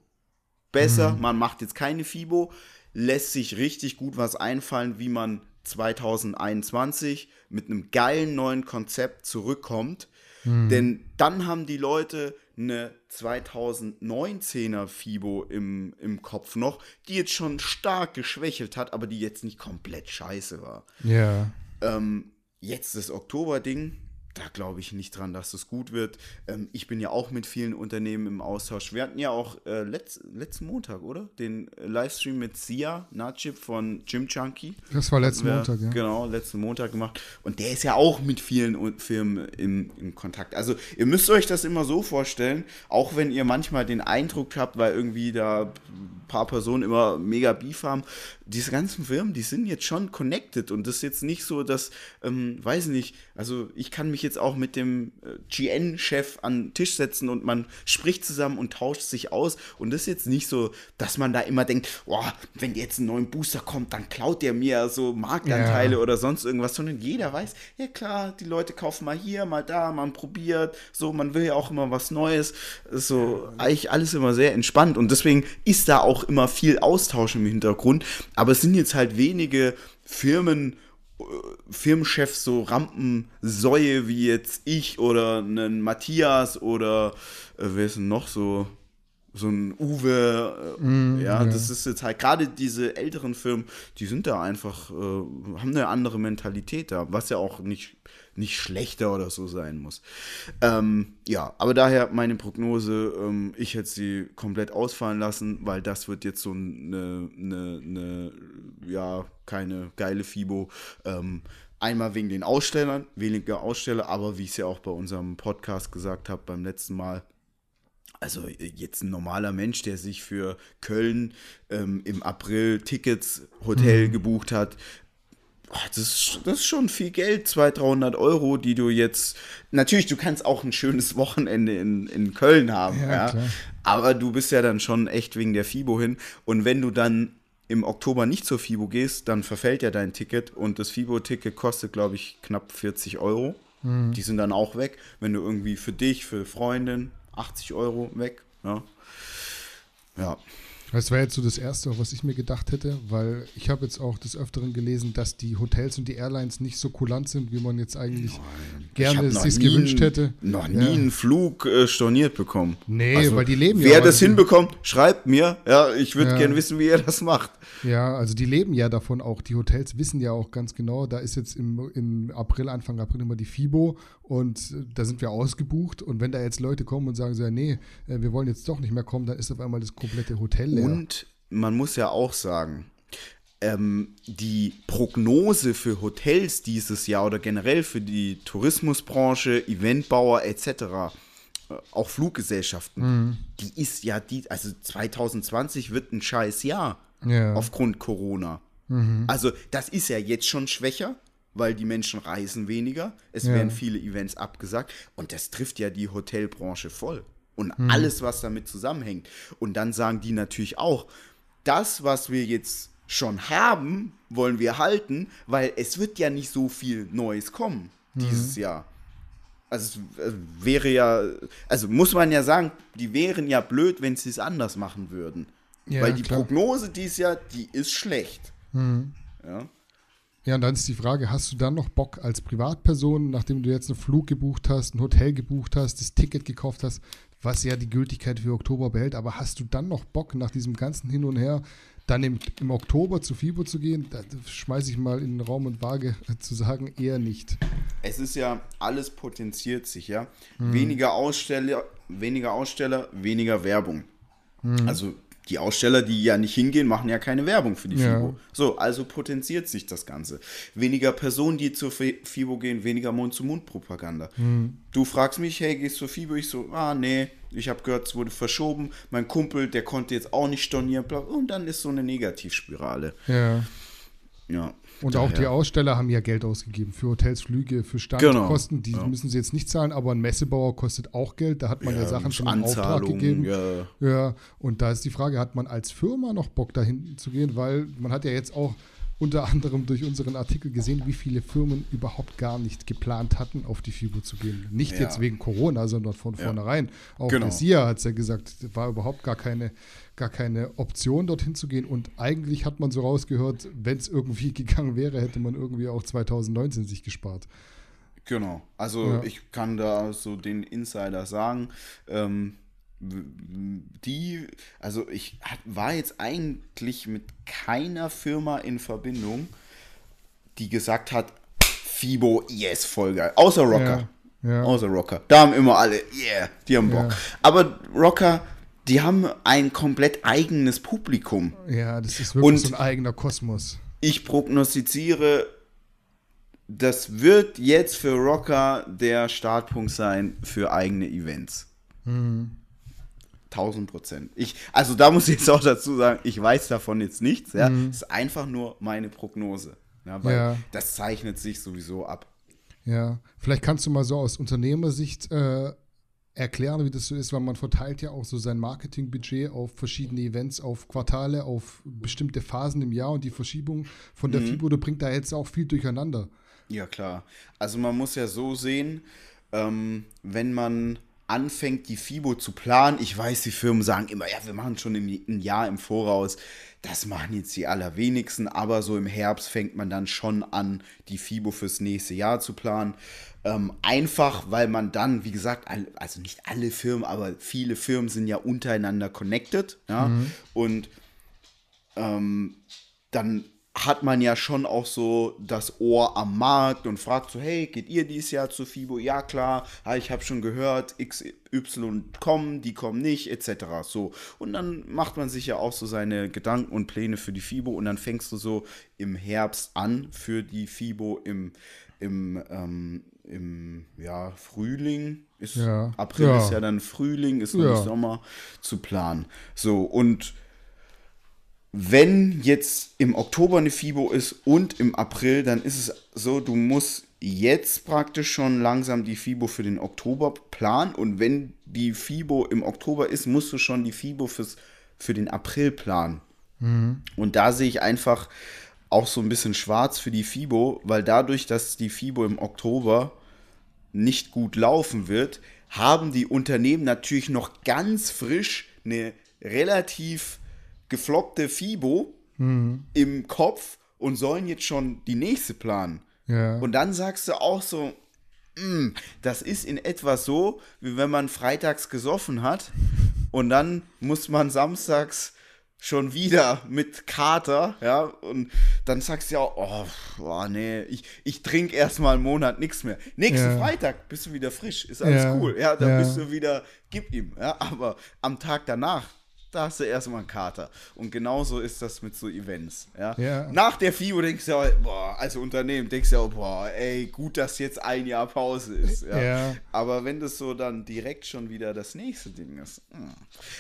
Besser, mhm. man macht jetzt keine Fibo, lässt sich richtig gut was einfallen, wie man 2021 mit einem geilen neuen Konzept zurückkommt. Mhm. Denn dann haben die Leute eine 2019er FIBO im, im Kopf noch, die jetzt schon stark geschwächelt hat, aber die jetzt nicht komplett scheiße war. Ja. Ähm, jetzt das Oktober-Ding, da glaube ich nicht dran, dass es gut wird. Ähm, ich bin ja auch mit vielen Unternehmen im Austausch. Wir hatten ja auch äh, letzt, letzten Montag, oder? Den äh, Livestream mit Sia Najib von Jim Junkie. Das war letzten wir, Montag, ja. Genau, letzten Montag gemacht. Und der ist ja auch mit vielen Firmen im, im Kontakt. Also ihr müsst euch das immer so vorstellen, auch wenn ihr manchmal den Eindruck habt, weil irgendwie da ein paar Personen immer mega Beef haben, diese ganzen Firmen, die sind jetzt schon connected und das ist jetzt nicht so, dass, ähm, weiß nicht, also ich kann mich jetzt auch mit dem äh, GN-Chef an den Tisch setzen und man spricht zusammen und tauscht sich aus. Und das ist jetzt nicht so, dass man da immer denkt, boah, wenn jetzt ein neuer Booster kommt, dann klaut der mir so Marktanteile ja. oder sonst irgendwas, sondern jeder weiß, ja klar, die Leute kaufen mal hier, mal da, man probiert, so, man will ja auch immer was Neues, so, eigentlich alles immer sehr entspannt. Und deswegen ist da auch immer viel Austausch im Hintergrund. Aber es sind jetzt halt wenige Firmen, Firmenchefs, so Rampensäue wie jetzt ich oder einen Matthias oder äh, wer ist denn noch so? so ein Uwe, äh, mm, ja, ja, das ist jetzt halt gerade diese älteren Firmen, die sind da einfach, äh, haben eine andere Mentalität da, was ja auch nicht nicht schlechter oder so sein muss. Ähm, ja, aber daher meine Prognose, ähm, ich hätte sie komplett ausfallen lassen, weil das wird jetzt so eine, eine, eine ja, keine geile FIBO. Ähm, einmal wegen den Ausstellern, weniger Aussteller, aber wie ich es ja auch bei unserem Podcast gesagt habe beim letzten Mal, also jetzt ein normaler Mensch, der sich für Köln ähm, im April Tickets, Hotel mhm. gebucht hat, das ist, das ist schon viel Geld, 200, 300 Euro, die du jetzt. Natürlich, du kannst auch ein schönes Wochenende in, in Köln haben, ja, ja. aber du bist ja dann schon echt wegen der FIBO hin. Und wenn du dann im Oktober nicht zur FIBO gehst, dann verfällt ja dein Ticket und das FIBO-Ticket kostet, glaube ich, knapp 40 Euro. Mhm. Die sind dann auch weg. Wenn du irgendwie für dich, für Freundin, 80 Euro weg. Ja. ja. Das wäre jetzt so das Erste, was ich mir gedacht hätte, weil ich habe jetzt auch des Öfteren gelesen, dass die Hotels und die Airlines nicht so kulant sind, wie man jetzt eigentlich Nein. gerne sich gewünscht hätte. Noch nie ja. einen Flug äh, storniert bekommen. Nee, also, weil die leben wer ja. Wer das hinbekommt, schreibt mir. Ja, ich würde ja. gerne wissen, wie ihr das macht. Ja, also die leben ja davon auch. Die Hotels wissen ja auch ganz genau, da ist jetzt im, im April, Anfang April immer die FIBO und äh, da sind wir ausgebucht. Und wenn da jetzt Leute kommen und sagen so, ja, nee, äh, wir wollen jetzt doch nicht mehr kommen, dann ist auf einmal das komplette Hotel leer. Und man muss ja auch sagen, ähm, die Prognose für Hotels dieses Jahr oder generell für die Tourismusbranche, Eventbauer etc., äh, auch Fluggesellschaften, mhm. die ist ja die, also 2020 wird ein scheiß Jahr ja. aufgrund Corona. Mhm. Also das ist ja jetzt schon schwächer, weil die Menschen reisen weniger, es ja. werden viele Events abgesagt und das trifft ja die Hotelbranche voll und mhm. alles, was damit zusammenhängt. Und dann sagen die natürlich auch, das, was wir jetzt schon haben, wollen wir halten, weil es wird ja nicht so viel Neues kommen dieses mhm. Jahr. Also es äh, wäre ja, also muss man ja sagen, die wären ja blöd, wenn sie es anders machen würden. Ja, weil die klar. Prognose dieses Jahr, die ist schlecht. Mhm. Ja. Ja, und dann ist die Frage, hast du dann noch Bock als Privatperson, nachdem du jetzt einen Flug gebucht hast, ein Hotel gebucht hast, das Ticket gekauft hast, was ja die Gültigkeit für Oktober behält, aber hast du dann noch Bock, nach diesem ganzen Hin und Her, dann im, im Oktober zu FIBO zu gehen? Da schmeiße ich mal in den Raum und Waage zu sagen, eher nicht. Es ist ja, alles potenziert sich, ja. Hm. Weniger Aussteller, weniger Aussteller, weniger Werbung. Hm. Also die Aussteller, die ja nicht hingehen, machen ja keine Werbung für die ja. FIBO. So, also potenziert sich das Ganze. Weniger Personen, die zur FIBO gehen, weniger Mund-zu-Mund-Propaganda. Mhm. Du fragst mich, hey, gehst du zur FIBO? Ich so, ah, nee, ich habe gehört, es wurde verschoben. Mein Kumpel, der konnte jetzt auch nicht stornieren. Und dann ist so eine Negativspirale. Ja. Ja. Und Daher. auch die Aussteller haben ja Geld ausgegeben für Hotels, Flüge, für Standkosten. Genau. Die ja. müssen sie jetzt nicht zahlen, aber ein Messebauer kostet auch Geld. Da hat man ja, ja Sachen schon im Auftrag gegeben. Ja. ja. Und da ist die Frage, hat man als Firma noch Bock dahin zu gehen? Weil man hat ja jetzt auch unter anderem durch unseren Artikel gesehen, wie viele Firmen überhaupt gar nicht geplant hatten, auf die FIBO zu gehen. Nicht ja. jetzt wegen Corona, sondern von vornherein. Auch genau. der SIA hat es ja gesagt, war überhaupt gar keine gar keine Option, dorthin zu gehen. Und eigentlich hat man so rausgehört, wenn es irgendwie gegangen wäre, hätte man irgendwie auch 2019 sich gespart. Genau. Also ja. ich kann da so den Insider sagen. Ähm, die, also ich war jetzt eigentlich mit keiner Firma in Verbindung, die gesagt hat, Fibo, yes, voll geil. Außer Rocker. Ja. Ja. Außer Rocker. Da haben immer alle, yeah, die haben Bock. Ja. Aber Rocker, die haben ein komplett eigenes Publikum. Ja, das ist wirklich Und- so ein eigener Kosmos. Ich prognostiziere, das wird jetzt für Rocker der Startpunkt sein für eigene Events. Mhm. 1000 Prozent. Ich, also da muss ich jetzt auch dazu sagen, ich weiß davon jetzt nichts. Ja, es ist einfach nur meine Prognose. Ja, weil Mhm. Ja. das zeichnet sich sowieso ab. Ja, vielleicht kannst du mal so aus Unternehmersicht äh, erklären, wie das so ist, weil man verteilt ja auch so sein Marketingbudget auf verschiedene Events, auf Quartale, auf bestimmte Phasen im Jahr und die Verschiebung von Mhm. der FIBO, da bringt da jetzt auch viel durcheinander. Ja, klar. Also man muss ja so sehen, ähm, wenn man anfängt, die FIBO zu planen, ich weiß, die Firmen sagen immer, ja, wir machen schon im, ein Jahr im Voraus. Das machen jetzt die allerwenigsten, aber so im Herbst fängt man dann schon an, die FIBO fürs nächste Jahr zu planen. Ähm, einfach, weil man dann, wie gesagt, also nicht alle Firmen, aber viele Firmen sind ja untereinander connected. Ja? Und ähm, dann hat man ja schon auch so das Ohr am Markt und fragt so, hey, geht ihr dieses Jahr zu FIBO? Ja, klar, ich habe schon gehört, XY kommen, die kommen nicht, etc. So. Und dann macht man sich ja auch so seine Gedanken und Pläne für die FIBO und dann fängst du so im Herbst an für die FIBO im, im, ähm, im ja, Frühling. Ist, Ja. April Ja. ist ja dann Frühling, ist noch Ja. nicht Sommer zu planen. So, und wenn jetzt im Oktober eine FIBO ist und im April, dann ist es so, du musst jetzt praktisch schon langsam die FIBO für den Oktober planen und wenn die FIBO im Oktober ist, musst du schon die FIBO fürs, für den April planen. Und da sehe ich einfach auch so ein bisschen schwarz für die FIBO, weil dadurch, dass die FIBO im Oktober nicht gut laufen wird, haben die Unternehmen natürlich noch ganz frisch eine relativ gefloppte FIBO im Kopf und sollen jetzt schon die nächste planen. Ja. Und dann sagst du auch so, "Mm, das ist in etwa so, wie wenn man freitags gesoffen hat und dann muss man samstags schon wieder mit Kater, ja, und dann sagst du ja, auch, oh, boah, nee, ich, ich trinke erstmal einen Monat nichts mehr. Nächsten Ja. Freitag bist du wieder frisch, ist alles Ja. cool, ja, dann Ja. bist du wieder, gib ihm, ja, aber am Tag danach, da hast du erstmal einen Kater. Und genauso ist das mit so Events, ja. Ja. Nach der FIBO denkst du ja, boah, als Unternehmen denkst du ja, boah, ey, gut, dass jetzt ein Jahr Pause ist, ja. Ja. Aber wenn das so dann direkt schon wieder das nächste Ding ist. hm.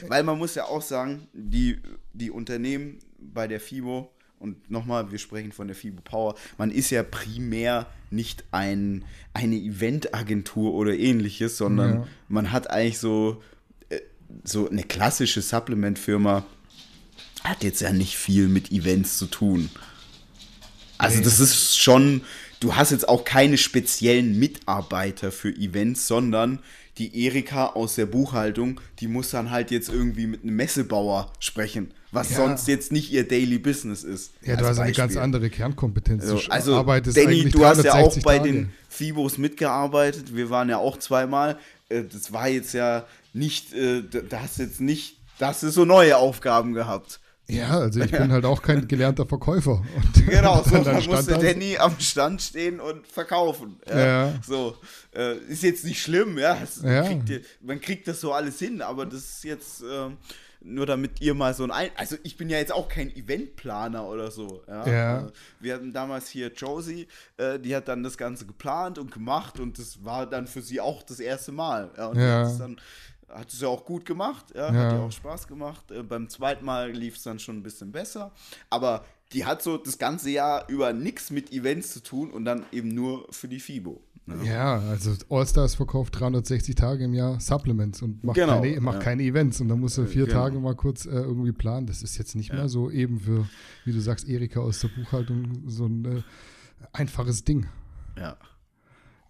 Weil man muss ja auch sagen, die, die Unternehmen bei der FIBO, und nochmal, wir sprechen von der FIBO Power, man ist ja primär nicht ein, eine Eventagentur oder ähnliches, sondern man hat eigentlich so, so eine klassische Supplement-Firma, hat jetzt ja nicht viel mit Events zu tun. Also Nee. das ist schon, du hast jetzt auch keine speziellen Mitarbeiter für Events, sondern die Erika aus der Buchhaltung, die muss dann halt jetzt irgendwie mit einem Messebauer sprechen, was Ja. sonst jetzt nicht ihr Daily Business ist. Ja, du hast eine ganz Beispiel. andere Kernkompetenz. Also, Du also arbeitest Danny, du hast ja auch 360 bei Tage. den FIBOs mitgearbeitet. Wir waren ja auch zweimal. Äh, Das war jetzt ja nicht, äh, da da hast du jetzt nicht, da hast du so neue Aufgaben gehabt. Ja, also ich bin halt auch kein gelernter Verkäufer. Und Genau, so dann dann musste da- Danny am Stand stehen und verkaufen. Ja. Ja. So, äh, ist jetzt nicht schlimm, ja. Es Ja. Kriegt, man kriegt das so alles hin, aber das ist jetzt ähm, nur damit ihr mal so ein, ein also ich bin ja jetzt auch kein Eventplaner oder so. Ja. Ja. Äh, Wir hatten damals hier Josie, äh, die hat dann das Ganze geplant und gemacht und das war dann für sie auch das erste Mal. Ja, und Ja. hat es dann hat es ja auch gut gemacht, ja, Ja. hat ja auch Spaß gemacht. Äh, beim zweiten Mal lief es dann schon ein bisschen besser, aber die hat so das ganze Jahr über nichts mit Events zu tun und dann eben nur für die FIBO. ne? Ja, also Allstars verkauft 360 Tage im Jahr Supplements und macht, Genau, keine, macht ja. keine Events. Und dann musst du vier genau. Tage mal kurz äh, irgendwie planen. Das ist jetzt nicht mehr so eben für, wie du sagst, Erika aus der Buchhaltung, so ein äh, einfaches Ding. Ja.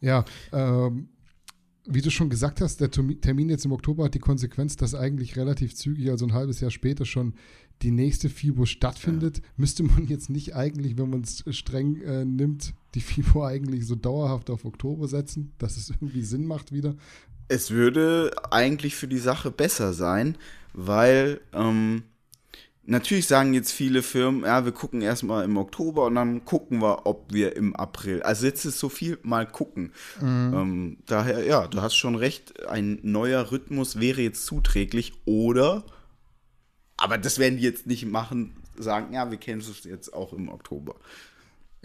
Ja, ähm, wie du schon gesagt hast, der Termi- Termin jetzt im Oktober hat die Konsequenz, dass eigentlich relativ zügig, also ein halbes Jahr später schon die nächste FIBO stattfindet. Müsste man jetzt nicht eigentlich, wenn man es streng äh, nimmt, die FIBO eigentlich so dauerhaft auf Oktober setzen, dass es irgendwie Sinn macht wieder? Es würde eigentlich für die Sache besser sein, weil ähm, natürlich sagen jetzt viele Firmen, ja, wir gucken erstmal im Oktober und dann gucken wir, ob wir im April. Also jetzt ist so viel mal gucken. Mhm. Ähm, daher, ja, du hast schon recht, ein neuer Rhythmus wäre jetzt zuträglich oder, aber das werden die jetzt nicht machen, sagen, ja, wir kennen es jetzt auch im Oktober.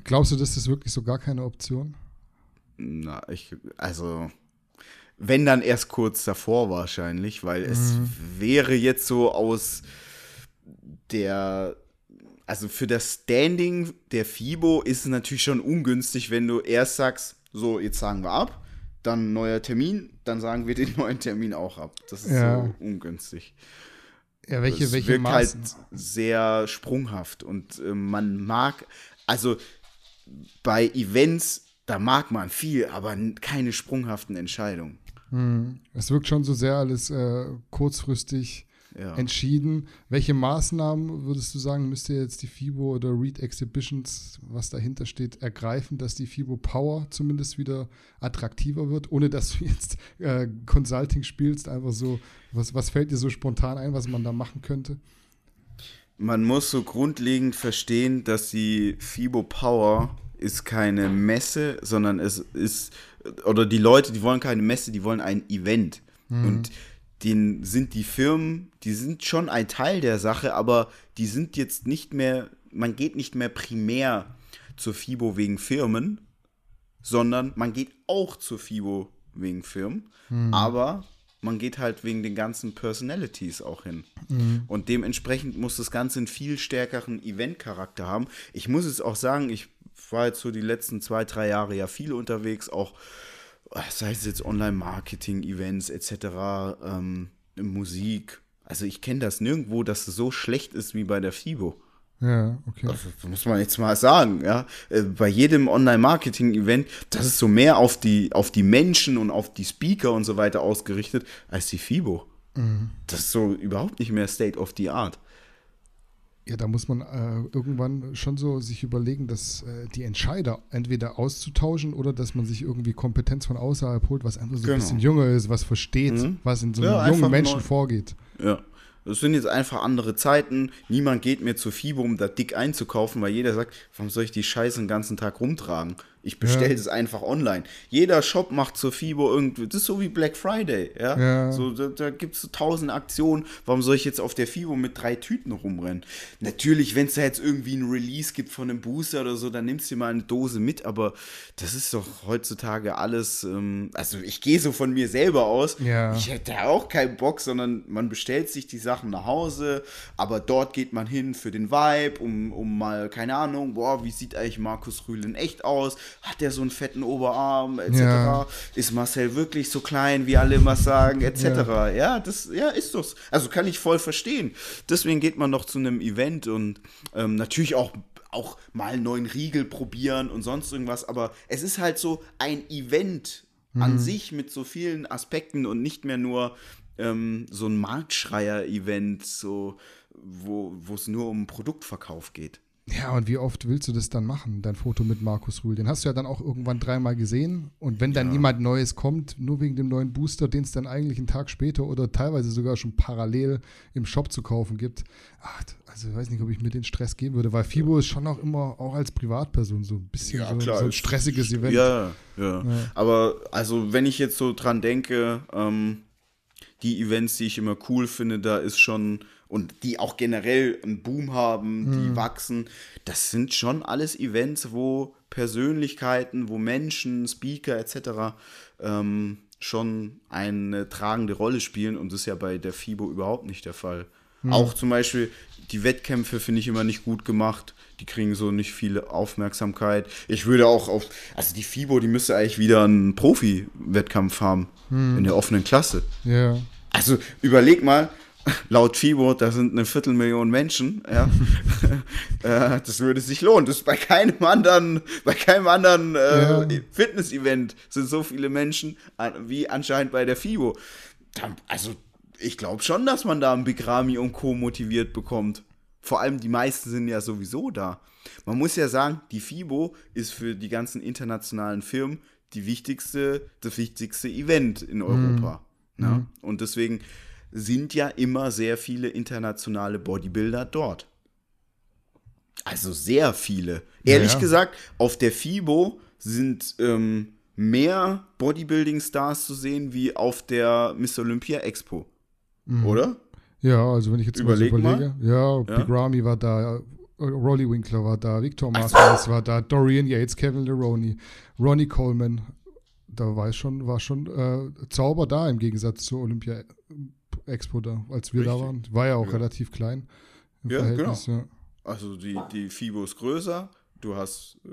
Glaubst du, das ist wirklich so gar keine Option? Na, ich, also, wenn dann erst kurz davor wahrscheinlich, weil mhm. es wäre jetzt so aus der, also für das Standing der FIBO ist es natürlich schon ungünstig, wenn du erst sagst, so, jetzt sagen wir ab, dann neuer Termin, dann sagen wir den neuen Termin auch ab. Das ist ja. so ungünstig. Ja, welche, das welche wirkt halt sehr sprunghaft und äh, man mag, also bei Events, da mag man viel, aber keine sprunghaften Entscheidungen. Hm. Es wirkt schon so sehr alles äh, kurzfristig ja. entschieden. Welche Maßnahmen würdest du sagen, müsste jetzt die FIBO oder Read Exhibitions, was dahinter steht, ergreifen, dass die FIBO Power zumindest wieder attraktiver wird, ohne dass du jetzt äh, Consulting spielst? Einfach so, was, was fällt dir so spontan ein, was man da machen könnte? Man muss so grundlegend verstehen, dass die FIBO Power ist keine Messe, sondern es ist, oder die Leute, die wollen keine Messe, die wollen ein Event. Mhm. Und den sind die Firmen, die sind schon ein Teil der Sache, aber die sind jetzt nicht mehr, man geht nicht mehr primär zur FIBO wegen Firmen, sondern man geht auch zur FIBO wegen Firmen, mhm. aber man geht halt wegen den ganzen Personalities auch hin. Mhm. Und dementsprechend muss das Ganze einen viel stärkeren Event-Charakter haben. Ich muss es auch sagen, ich war jetzt so die letzten zwei, drei Jahre ja viel unterwegs, auch sei es jetzt Online-Marketing, Events etc., ähm, Musik. Also ich kenne das nirgendwo, dass es so schlecht ist wie bei der FIBO. Ja, okay. Das muss man jetzt mal sagen, ja. Äh, bei jedem Online-Marketing-Event, das ist so mehr auf die, auf die Menschen und auf die Speaker und so weiter ausgerichtet als die FIBO. Mhm. Das ist so überhaupt nicht mehr State of the Art. Ja, da muss man äh, irgendwann schon so sich überlegen, dass äh, die Entscheider entweder auszutauschen oder dass man sich irgendwie Kompetenz von außerhalb holt, was einfach so genau. ein bisschen jünger ist, was versteht, mhm. was in so einem ja, jungen Menschen neu. vorgeht. Ja. Es sind jetzt einfach andere Zeiten. Niemand geht mehr zur FIBO, um da dick einzukaufen, weil jeder sagt, warum soll ich die Scheiße den ganzen Tag rumtragen? Ich bestelle es ja. einfach online. Jeder Shop macht zur FIBO irgendwie, das ist so wie Black Friday, ja. ja. So, da, da gibt es so tausend Aktionen. Warum soll ich jetzt auf der FIBO mit drei Tüten rumrennen? Natürlich, wenn es da jetzt irgendwie ein Release gibt von einem Booster oder so, dann nimmst du mal eine Dose mit, aber das ist doch heutzutage alles, ähm, also ich gehe so von mir selber aus. Ja. Ich hätte auch keinen Bock, sondern man bestellt sich die Sachen nach Hause, aber dort geht man hin für den Vibe, um, um mal, keine Ahnung, boah, wie sieht eigentlich Markus Rühl in echt aus? Hat der so einen fetten Oberarm, etc. Ja. Ist Marcel wirklich so klein, wie alle immer sagen, etc. Ja. ja, das, ja, ist das. Also kann ich voll verstehen. Deswegen geht man noch zu einem Event und ähm, natürlich auch auch mal einen neuen Riegel probieren und sonst irgendwas, aber es ist halt so ein Event mhm. an sich mit so vielen Aspekten und nicht mehr nur ähm, so ein Marktschreier-Event, so, wo es nur um Produktverkauf geht. Ja, und wie oft willst du das dann machen, dein Foto mit Markus Rühl? Den hast du ja dann auch irgendwann dreimal gesehen. Und wenn dann ja. niemand Neues kommt, nur wegen dem neuen Booster, den es dann eigentlich einen Tag später oder teilweise sogar schon parallel im Shop zu kaufen gibt, ach, also ich weiß nicht, ob ich mir den Stress geben würde, weil Fibo ist schon auch immer, auch als Privatperson, so ein bisschen ja, so, so, ein stressiges Event. Ja, ja, ja, Aber also, wenn ich jetzt so dran denke, ähm, die Events, die ich immer cool finde, da ist schon und die auch generell einen Boom haben, die mhm. wachsen. Das sind schon alles Events, wo Persönlichkeiten, wo Menschen, Speaker etc. Ähm, schon eine tragende Rolle spielen und das ist ja bei der FIBO überhaupt nicht der Fall. Mhm. Auch zum Beispiel die Wettkämpfe finde ich immer nicht gut gemacht. Die kriegen so nicht viel Aufmerksamkeit. Ich würde auch auf, also die FIBO, die müsste eigentlich wieder einen Profi-Wettkampf haben mhm. in der offenen Klasse. Ja. Also überleg mal, laut FIBO, da sind eine Viertelmillion Menschen, ja. äh, das würde sich lohnen. Das ist bei keinem anderen, bei keinem anderen äh, ja. Fitness-Event sind so viele Menschen wie anscheinend bei der FIBO. Also, ich glaube schon, dass man da einen Big Rami und Co. motiviert bekommt. Vor allem die meisten sind ja sowieso da. Man muss ja sagen, die FIBO ist für die ganzen internationalen Firmen die wichtigste, das wichtigste Event in Europa. Mhm. Ne? Und deswegen sind ja immer sehr viele internationale Bodybuilder dort. Also sehr viele. Ehrlich Ja. gesagt, auf der FIBO sind ähm, mehr Bodybuilding-Stars zu sehen wie auf der Miss Olympia Expo. Oder? Ja, also wenn ich jetzt Überleg mal so mal. überlege, ja, Ja. Big Ramy war da, äh, Rolly Winkler war da, Victor Masters war da, Dorian Yates, Kevin Leroney, Ronnie Coleman. Da war ich schon, war schon äh, Zauber da im Gegensatz zur Olympia Expo da, als wir da Richtig. waren. War ja auch Ja. relativ klein im Ja, Verhältnis. Ja. Also die, die FIBO ist größer, du hast äh,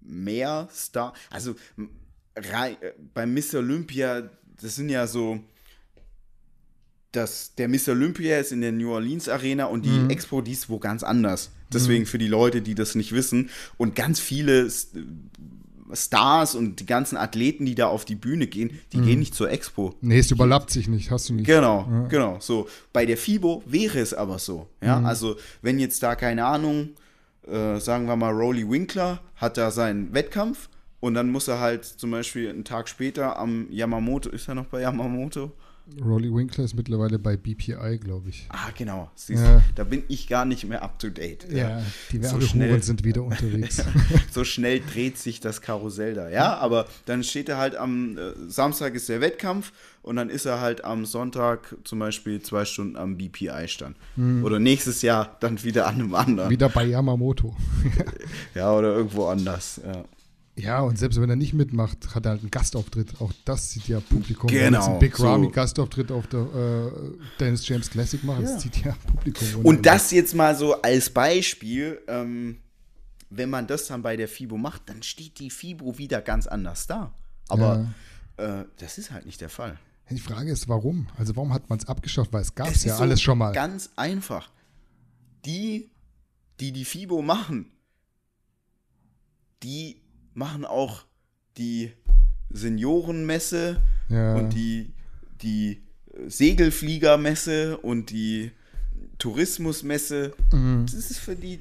mehr Star. Also äh, bei Miss Olympia, das sind ja so. Das, der Miss Olympia ist in der New Orleans Arena und die Mhm. Expo, die ist wo ganz anders. Deswegen für die Leute, die das nicht wissen. Und ganz viele Stars und die ganzen Athleten, die da auf die Bühne gehen, Mhm. die gehen nicht zur Expo. Nee, es überlappt sich nicht, hast du nicht. Genau, Ja. genau. So, bei der FIBO wäre es aber so. Ja, also wenn jetzt da, keine Ahnung, äh, sagen wir mal, Rolly Winkler hat da seinen Wettkampf und dann muss er halt zum Beispiel einen Tag später am Yamamoto, ist er noch bei Yamamoto? Rolly Winkler ist mittlerweile bei BPI, glaube ich. Ah, genau. Siehst Ja. da bin ich gar nicht mehr up to date. Ja, die So Werbehuren schnell. sind wieder unterwegs. so schnell dreht sich das Karussell da. Ja, aber dann steht er halt am äh, Samstag ist der Wettkampf und dann ist er halt am Sonntag zum Beispiel zwei Stunden am BPI-Stand. Oder nächstes Jahr dann wieder an einem anderen. wieder bei Yamamoto. Ja, oder irgendwo anders. Ja. Ja, und selbst wenn er nicht mitmacht, hat er halt einen Gastauftritt. Auch das zieht ja Publikum. Wenn Genau, jetzt ein Big so. Ramy Gastauftritt auf der äh, Dennis James Classic macht, das zieht ja Publikum. Und Ende. das jetzt mal so als Beispiel, ähm, wenn man das dann bei der FIBO macht, dann steht die FIBO wieder ganz anders da. Aber äh, das ist halt nicht der Fall. Die Frage ist, warum? Also warum hat man es abgeschafft? Weil es gab Es ja so alles schon mal. Ganz einfach. Die, die die FIBO machen, die machen auch die Seniorenmesse Ja. und die, die äh, Segelfliegermesse und die Tourismusmesse. Mhm. Das ist für die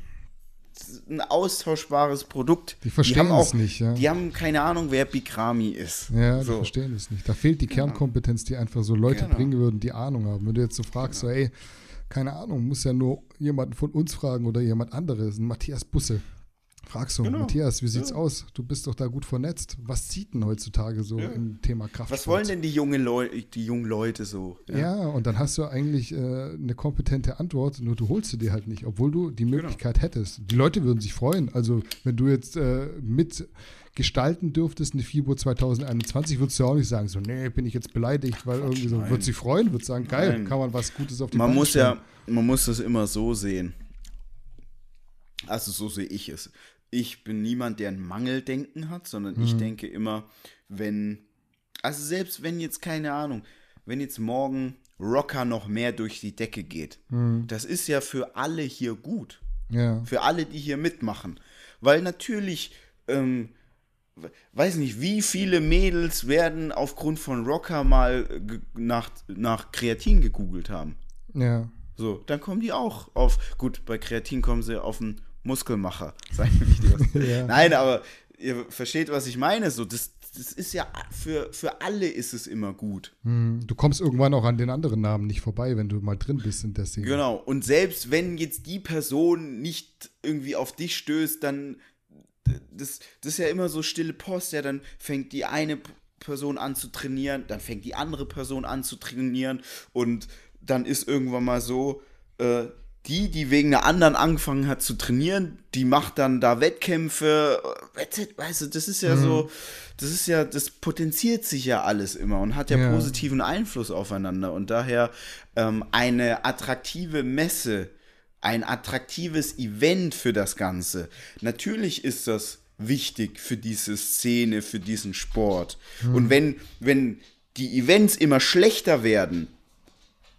ein austauschbares Produkt. Die verstehen haben es nicht, ja. Die haben keine Ahnung, wer Bikrami ist. Ja, die so. verstehen es nicht. Da fehlt die Kernkompetenz, die einfach so Leute Genau. bringen würden, die Ahnung haben. Wenn du jetzt so fragst, so, ey, keine Ahnung, muss ja nur jemanden von uns fragen oder jemand anderes, ein Matthias Busse. Fragst du, Genau. Matthias, wie sieht's aus? Du bist doch da gut vernetzt. Was zieht denn heutzutage so im Thema Kraft? Was wollen denn die jungen, Leu die jungen Leute so? Ja. und dann hast du eigentlich äh, eine kompetente Antwort, nur du holst sie dir halt nicht, obwohl du die Genau. Möglichkeit hättest. Die Leute würden sich freuen. Also, wenn du jetzt äh, mit gestalten dürftest eine FIBO 2021, würdest du auch nicht sagen, so, nee, bin ich jetzt beleidigt, weil irgendwie so, wird sich freuen, wird sagen, geil, Nein. kann man was Gutes auf die man Beine muss stellen. ja, man muss das immer so sehen. Also so sehe ich es. Ich bin niemand, der ein Mangeldenken hat, sondern ich denke immer, wenn, also selbst wenn jetzt keine Ahnung, wenn jetzt morgen Rocker noch mehr durch die Decke geht, das ist ja für alle hier gut. Ja. Für alle, die hier mitmachen. Weil natürlich, ähm, we- weiß nicht, wie viele Mädels werden aufgrund von Rocker mal nach, nach Kreatin gegoogelt haben. Ja. So, dann kommen die auch auf, gut, bei Kreatin kommen sie auf einen Muskelmacher. Sei mir nicht was. Ja. Nein, aber ihr versteht, was ich meine. So, das, das ist ja, für, für alle ist es immer gut. Hm, Du kommst irgendwann auch an den anderen Namen nicht vorbei, wenn du mal drin bist in der Szene. Genau. Und selbst wenn jetzt die Person nicht irgendwie auf dich stößt, dann das, das ist ja immer so stille Post, ja, dann fängt die eine Person an zu trainieren, dann fängt die andere Person an zu trainieren und dann ist irgendwann mal so, äh, die, die wegen einer anderen angefangen hat zu trainieren, die macht dann da Wettkämpfe, weißt du, das ist ja so, das ist ja, das potenziert sich ja alles immer und hat ja, Ja. positiven Einfluss aufeinander und daher ähm, eine attraktive Messe, ein attraktives Event für das Ganze. Natürlich ist das wichtig für diese Szene, für diesen Sport. Und wenn, wenn die Events immer schlechter werden,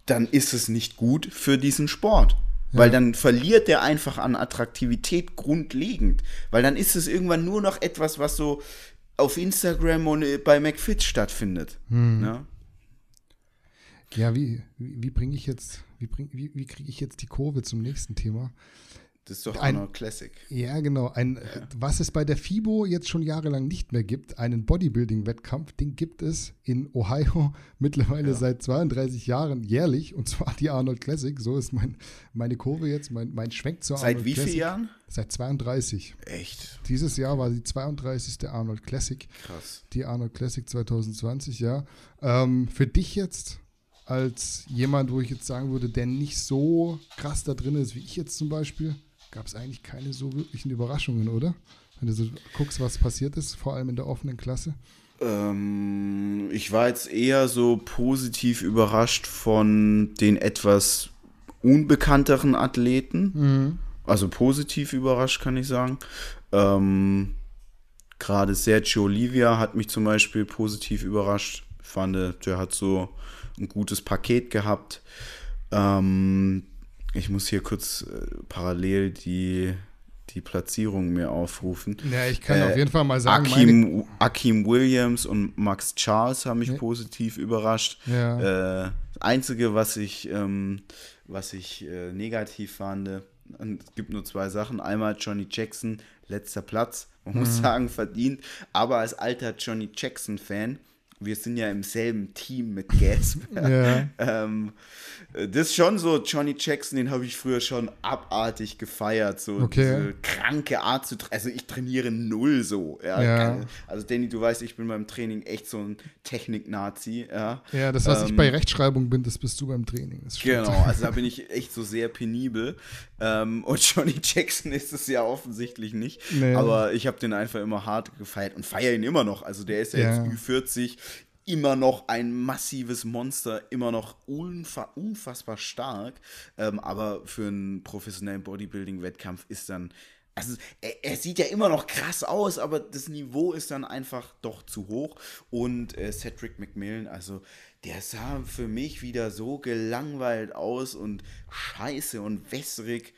dann ist es nicht gut für diesen Sport. Weil dann verliert der einfach an Attraktivität grundlegend. Weil dann ist es irgendwann nur noch etwas, was so auf Instagram und äh, bei McFit stattfindet. Ne? Ja, wie, wie, wie bringe ich jetzt, wie, bring, wie, wie kriege ich jetzt die Kurve zum nächsten Thema? Das ist doch Ein- Arnold Classic. Ja, genau. Ein, äh, Was es bei der FIBO jetzt schon jahrelang nicht mehr gibt, einen Bodybuilding-Wettkampf, den gibt es in Ohio mittlerweile seit 32 Jahren jährlich und zwar die Arnold Classic. So ist mein, meine Kurve jetzt, mein, mein Schwenk zur Seit Arnold wie vielen Classic. Jahren? Seit 32. Echt Dieses Jahr war die 32. Arnold Classic. krass. Die Arnold Classic 2020, ja. Ähm, für dich jetzt als jemand, wo ich jetzt sagen würde, der nicht so krass da drin ist wie ich jetzt zum Beispiel, gab es eigentlich keine so wirklichen Überraschungen, oder? Wenn du so guckst, was passiert ist, vor allem in der offenen Klasse. Ähm, ich war jetzt eher so positiv überrascht von den etwas unbekannteren Athleten. Also positiv überrascht, kann ich sagen. Ähm, Gerade Sergio Olivia hat mich zum Beispiel positiv überrascht. Ich fand, der hat so ein gutes Paket gehabt. Ähm, ich muss hier kurz äh, parallel die, die Platzierung mir aufrufen. Ja, ich kann Äh, auf jeden Fall mal sagen, Akim, Akim Williams und Max Charles haben mich Ja. positiv überrascht. Ja. Äh, das Einzige, was ich, ähm, was ich äh, negativ fand, und es gibt nur zwei Sachen. Einmal Johnny Jackson, letzter Platz. Man Mhm. muss sagen, verdient. Aber als alter Johnny Jackson-Fan, wir sind ja im selben Team mit Gasp. Ja. ähm, das ist schon so, Johnny Jackson, den habe ich früher schon abartig gefeiert. So Okay. diese kranke Art zu trainieren. Also ich trainiere null so. Ja, Ja. Also Danny, du weißt, ich bin beim Training echt so ein Technik-Nazi. Ja. ja, das, was ich Ähm, bei Rechtschreibung bin, das bist du beim Training. Genau, also da bin ich echt so sehr penibel. Ähm, und Johnny Jackson ist es ja offensichtlich nicht. Nee. Aber ich habe den einfach immer hart gefeiert und feiere ihn immer noch. Also der ist ja, Ja. jetzt Ü40, immer noch ein massives Monster, immer noch unfa unfassbar stark. Ähm, aber für einen professionellen Bodybuilding-Wettkampf ist dann. Also, er, er sieht ja immer noch krass aus, aber das Niveau ist dann einfach doch zu hoch. Und äh, Cedric McMillan, also der sah für mich wieder so gelangweilt aus und scheiße und wässrig.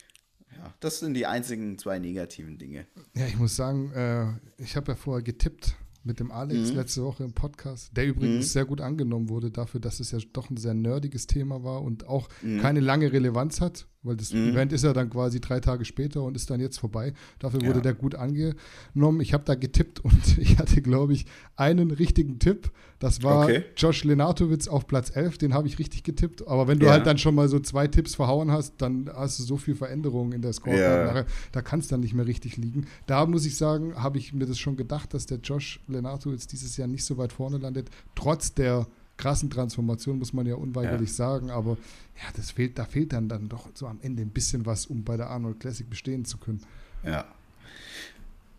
Ja, das sind die einzigen zwei negativen Dinge. Ja, ich muss sagen, äh, ich habe ja vorher getippt mit dem Alex letzte Woche im Podcast, der übrigens sehr gut angenommen wurde dafür, dass es ja doch ein sehr nerdiges Thema war und auch keine lange Relevanz hat, weil das Event ist ja dann quasi drei Tage später und ist dann jetzt vorbei. Dafür wurde Ja. der gut angenommen. Ich habe da getippt und ich hatte, glaube ich, einen richtigen Tipp. Das war Okay. Josh Lenartowitz auf Platz 11, den habe ich richtig getippt. Aber wenn du Ja. halt dann schon mal so zwei Tipps verhauen hast, dann hast du so viel Veränderungen in der Scorecard Ja. da kann es dann nicht mehr richtig liegen. Da muss ich sagen, habe ich mir das schon gedacht, dass der Josh Lenato jetzt dieses Jahr nicht so weit vorne landet, trotz der krassen Transformation, muss man ja unweigerlich Ja. sagen, aber ja, das fehlt, da fehlt dann, dann doch so am Ende ein bisschen was, um bei der Arnold Classic bestehen zu können. Ja.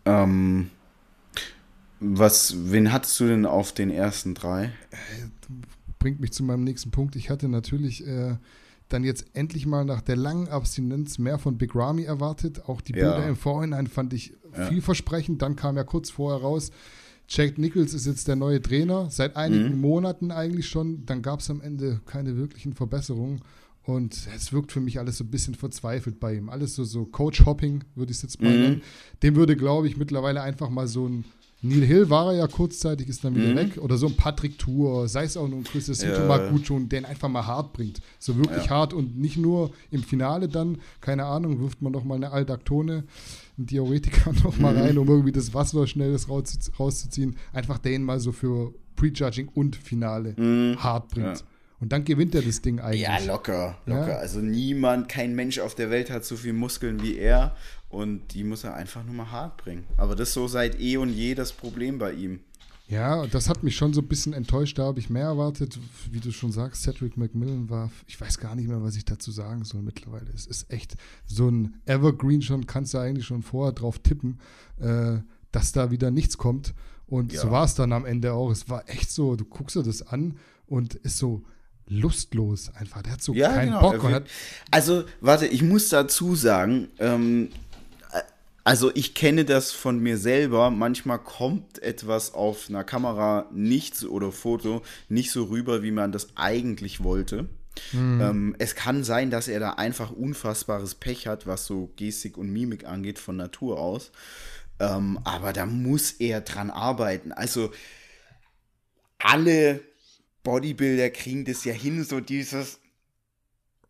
Ähm, was, wen hattest du denn auf den ersten drei? Bringt mich zu meinem nächsten Punkt. Ich hatte natürlich äh, dann jetzt endlich mal nach der langen Abstinenz mehr von Big Ramy erwartet. Auch die Ja. Bilder im Vorhinein fand ich Ja. vielversprechend. Dann kam ja kurz vorher raus, Jack Nichols ist jetzt der neue Trainer, seit einigen Mhm. Monaten eigentlich schon. Dann gab es am Ende keine wirklichen Verbesserungen. Und es wirkt für mich alles so ein bisschen verzweifelt bei ihm. Alles so, so Coach-Hopping, würde ich es jetzt mal Mhm. nennen. Dem würde, glaube ich, mittlerweile einfach mal so ein Neil Hill war er ja kurzzeitig, ist dann wieder Mhm. weg. Oder so ein Patrick Tour, sei es auch nur ein Chris Sito Ja. mal gut schon, der ihn einfach mal hart bringt. So wirklich Ja. hart und nicht nur im Finale dann, keine Ahnung, wirft man noch mal eine Aldaktone, einen Diuretiker noch mal Mhm. rein, um irgendwie das Wasser schnell raus, rauszuziehen. Einfach den mal so für Prejudging und Finale hart bringt. Mhm. Ja. Und dann gewinnt er das Ding eigentlich. Ja, locker, locker. Ja. Also niemand, kein Mensch auf der Welt hat so viel Muskeln wie er und die muss er einfach nur mal hart bringen. Aber das ist so seit eh und je das Problem bei ihm. Ja, das hat mich schon so ein bisschen enttäuscht. Da habe ich mehr erwartet. Wie du schon sagst, Cedric McMillan war, ich weiß gar nicht mehr, was ich dazu sagen soll mittlerweile. Es ist echt so ein Evergreen schon, kannst du eigentlich schon vorher drauf tippen, äh, dass da wieder nichts kommt. Und Ja. so war es dann am Ende auch. Es war echt so, du guckst dir das an und ist so lustlos einfach. Der hat so Ja, keinen genau. Bock. Will- also, warte, ich muss dazu sagen, ähm, äh, also ich kenne das von mir selber. Manchmal kommt etwas auf einer Kamera nicht so, oder Foto nicht so rüber, wie man das eigentlich wollte. Ähm, es kann sein, dass er da einfach unfassbares Pech hat, was so Gestik und Mimik angeht, von Natur aus. Ähm, aber da muss er dran arbeiten. Also alle Bodybuilder kriegen das ja hin, so dieses,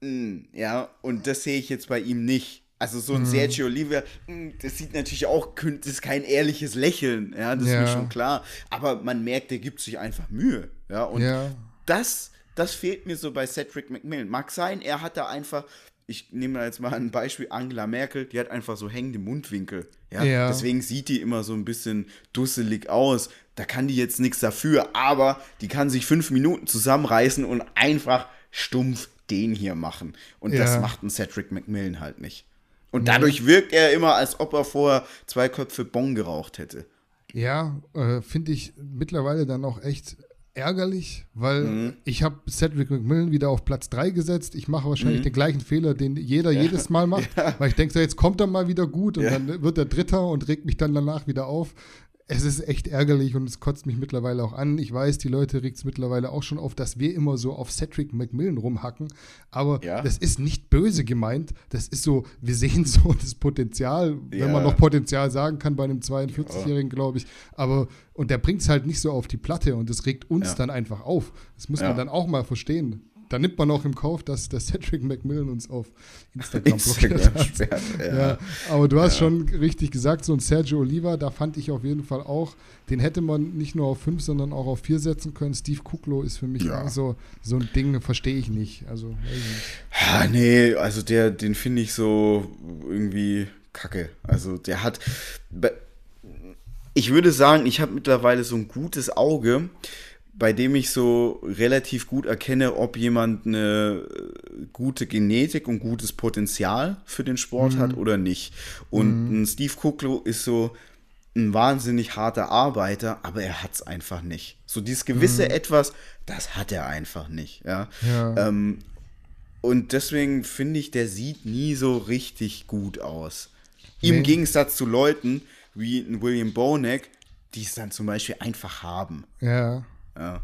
Mm, ja, und das sehe ich jetzt bei ihm nicht. Also so ein mhm. Sergio Oliva, hm, das sieht natürlich auch, das ist kein ehrliches Lächeln, ja, das ja. ist mir schon klar. Aber man merkt, der gibt sich einfach Mühe, ja. Und ja. das, das fehlt mir so bei Cedric McMillan. Mag sein, er hat da einfach, ich nehme jetzt mal ein Beispiel, Angela Merkel, die hat einfach so hängende Mundwinkel. Ja? ja? Deswegen sieht die immer so ein bisschen dusselig aus. Da kann die jetzt nichts dafür, aber die kann sich fünf Minuten zusammenreißen und einfach stumpf den hier machen. Und das macht ein Cedric McMillan halt nicht. Und dadurch wirkt er immer, als ob er vorher zwei Köpfe Bon geraucht hätte. Ja, äh, finde ich mittlerweile dann auch echt ärgerlich, weil mhm. ich habe Cedric McMillan wieder auf Platz 3 gesetzt. Ich mache wahrscheinlich mhm. den gleichen Fehler, den jeder ja. jedes Mal macht, ja. weil ich denke, so, jetzt kommt er mal wieder gut und ja. dann wird er Dritter und regt mich dann danach wieder auf es ist echt ärgerlich und es kotzt mich mittlerweile auch an. Ich weiß, die Leute regt es mittlerweile auch schon auf, dass wir immer so auf Cedric McMillan rumhacken. Aber ja. das ist nicht böse gemeint. Das ist so, wir sehen so das Potenzial, ja. wenn man noch Potenzial sagen kann bei einem 42-Jährigen, ja. glaube ich. Aber, und der bringt es halt nicht so auf die Platte und das regt uns dann einfach auf. Das muss man dann auch mal verstehen da nimmt man auch im Kauf, dass der Cedric McMillan uns auf Instagram, Instagram blockiert hat. Ja. ja. aber du hast ja. schon richtig gesagt, so ein Sergio Oliva, da fand ich auf jeden Fall auch, den hätte man nicht nur auf fünf, sondern auch auf vier setzen können. Steve Kuklo ist für mich ja. so, so ein Ding, verstehe ich nicht. Also, nicht. Ja, nee, also der, den finde ich so irgendwie kacke. Also der hat, ich würde sagen, ich habe mittlerweile so ein gutes Auge bei dem ich so relativ gut erkenne, ob jemand eine äh, gute Genetik und gutes Potenzial für den Sport mhm. hat oder nicht. Und mhm. ein Steve Kuklo ist so ein wahnsinnig harter Arbeiter, aber er hat es einfach nicht. So dieses gewisse mhm. Etwas, das hat er einfach nicht. Ja. ja. Ähm, und deswegen finde ich, der sieht nie so richtig gut aus. Nee. Im Gegensatz zu Leuten wie ein William Bonek, die es dann zum Beispiel einfach haben. Ja. Ja.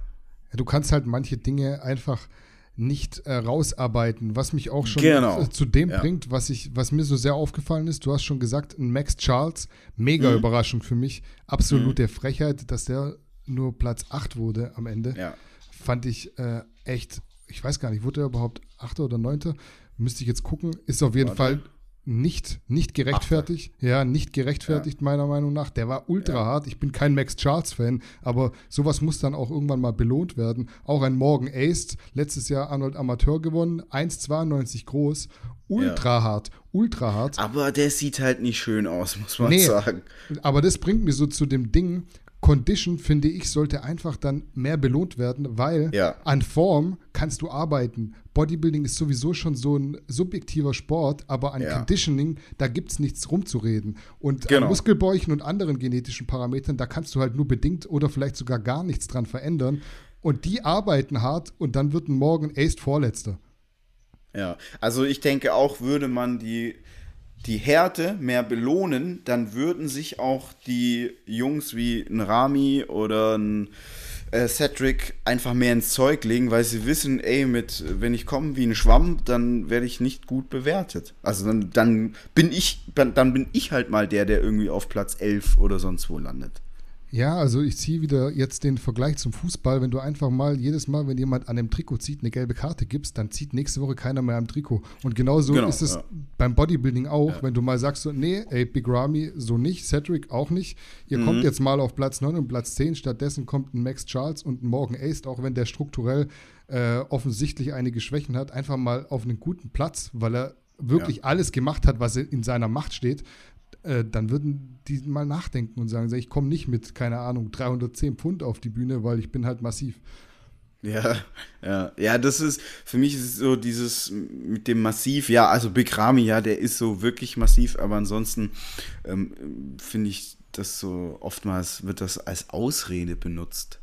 Du kannst halt manche Dinge einfach nicht äh, rausarbeiten, was mich auch schon genau. zu dem ja. bringt, was ich, was mir so sehr aufgefallen ist. Du hast schon gesagt, ein Max Charles, mega mhm. Überraschung für mich, absolute mhm. Frechheit, dass der nur Platz 8 wurde am Ende. Ja. Fand ich äh, echt, ich weiß gar nicht, wurde er überhaupt 8. oder 9. Müsste ich jetzt gucken. Ist auf jeden Warte. Fall nicht, nicht gerechtfertigt. Ach, ja, nicht gerechtfertigt, ja. meiner Meinung nach. Der war ultra ja. hart. Ich bin kein Max Charles-Fan, aber sowas muss dann auch irgendwann mal belohnt werden. Auch ein Morgan Ace, letztes Jahr Arnold Amateur gewonnen, 1,92 groß. Ultra ja. hart, ultra hart. Aber der sieht halt nicht schön aus, muss man nee, sagen. Aber das bringt mich so zu dem Ding, Condition, finde ich, sollte einfach dann mehr belohnt werden, weil ja. an Form kannst du arbeiten. Bodybuilding ist sowieso schon so ein subjektiver Sport, aber an ja. Conditioning, da gibt es nichts rumzureden. Und genau. an Muskelbäuchen und anderen genetischen Parametern, da kannst du halt nur bedingt oder vielleicht sogar gar nichts dran verändern. Und die arbeiten hart und dann wird ein Morgen Ace Vorletzter. Ja, also ich denke auch, würde man die die Härte mehr belohnen, dann würden sich auch die Jungs wie ein Rami oder ein äh, Cedric einfach mehr ins Zeug legen, weil sie wissen, ey, mit, wenn ich komme wie ein Schwamm, dann werde ich nicht gut bewertet. Also dann, dann bin ich, dann, dann bin ich halt mal der, der irgendwie auf Platz 11 oder sonst wo landet. Ja, also ich ziehe wieder jetzt den Vergleich zum Fußball. Wenn du einfach mal jedes Mal, wenn jemand an einem Trikot zieht, eine gelbe Karte gibst, dann zieht nächste Woche keiner mehr am Trikot. Und genauso genau, ist es ja. beim Bodybuilding auch. Ja. Wenn du mal sagst, so, nee, ey, Big Ramy so nicht, Cedric auch nicht. Ihr mhm. kommt jetzt mal auf Platz 9 und Platz 10. Stattdessen kommt ein Max Charles und ein Morgan Ace, auch wenn der strukturell äh, offensichtlich einige Schwächen hat, einfach mal auf einen guten Platz, weil er wirklich ja. alles gemacht hat, was in seiner Macht steht. Äh, dann würden die mal nachdenken und sagen, ich komme nicht mit, keine Ahnung, 310 Pfund auf die Bühne, weil ich bin halt massiv. Ja, ja, ja, das ist, für mich ist es so dieses mit dem Massiv, ja, also Big Ramy, ja, der ist so wirklich massiv, aber ansonsten ähm, finde ich, dass so oftmals wird das als Ausrede benutzt.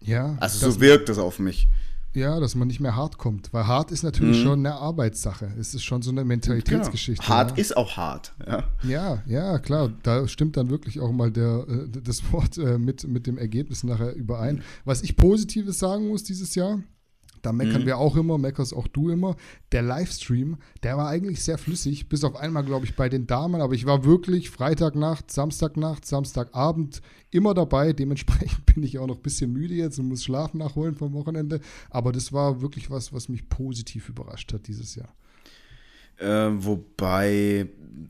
Ja. Also so wirkt das auf mich. Ja, dass man nicht mehr hart kommt. Weil hart ist natürlich mhm. schon eine Arbeitssache. Es ist schon so eine Mentalitätsgeschichte. Genau. Hart ja. ist auch hart. Ja. ja, ja, klar. Da stimmt dann wirklich auch mal der, äh, das Wort äh, mit, mit dem Ergebnis nachher überein. Was ich Positives sagen muss dieses Jahr, da meckern mhm. wir auch immer, meckerst auch du immer. Der Livestream, der war eigentlich sehr flüssig, bis auf einmal, glaube ich, bei den Damen. Aber ich war wirklich Freitagnacht, Samstagnacht, Samstagabend immer dabei. Dementsprechend bin ich auch noch ein bisschen müde jetzt und muss Schlaf nachholen vom Wochenende. Aber das war wirklich was, was mich positiv überrascht hat dieses Jahr. Äh, wobei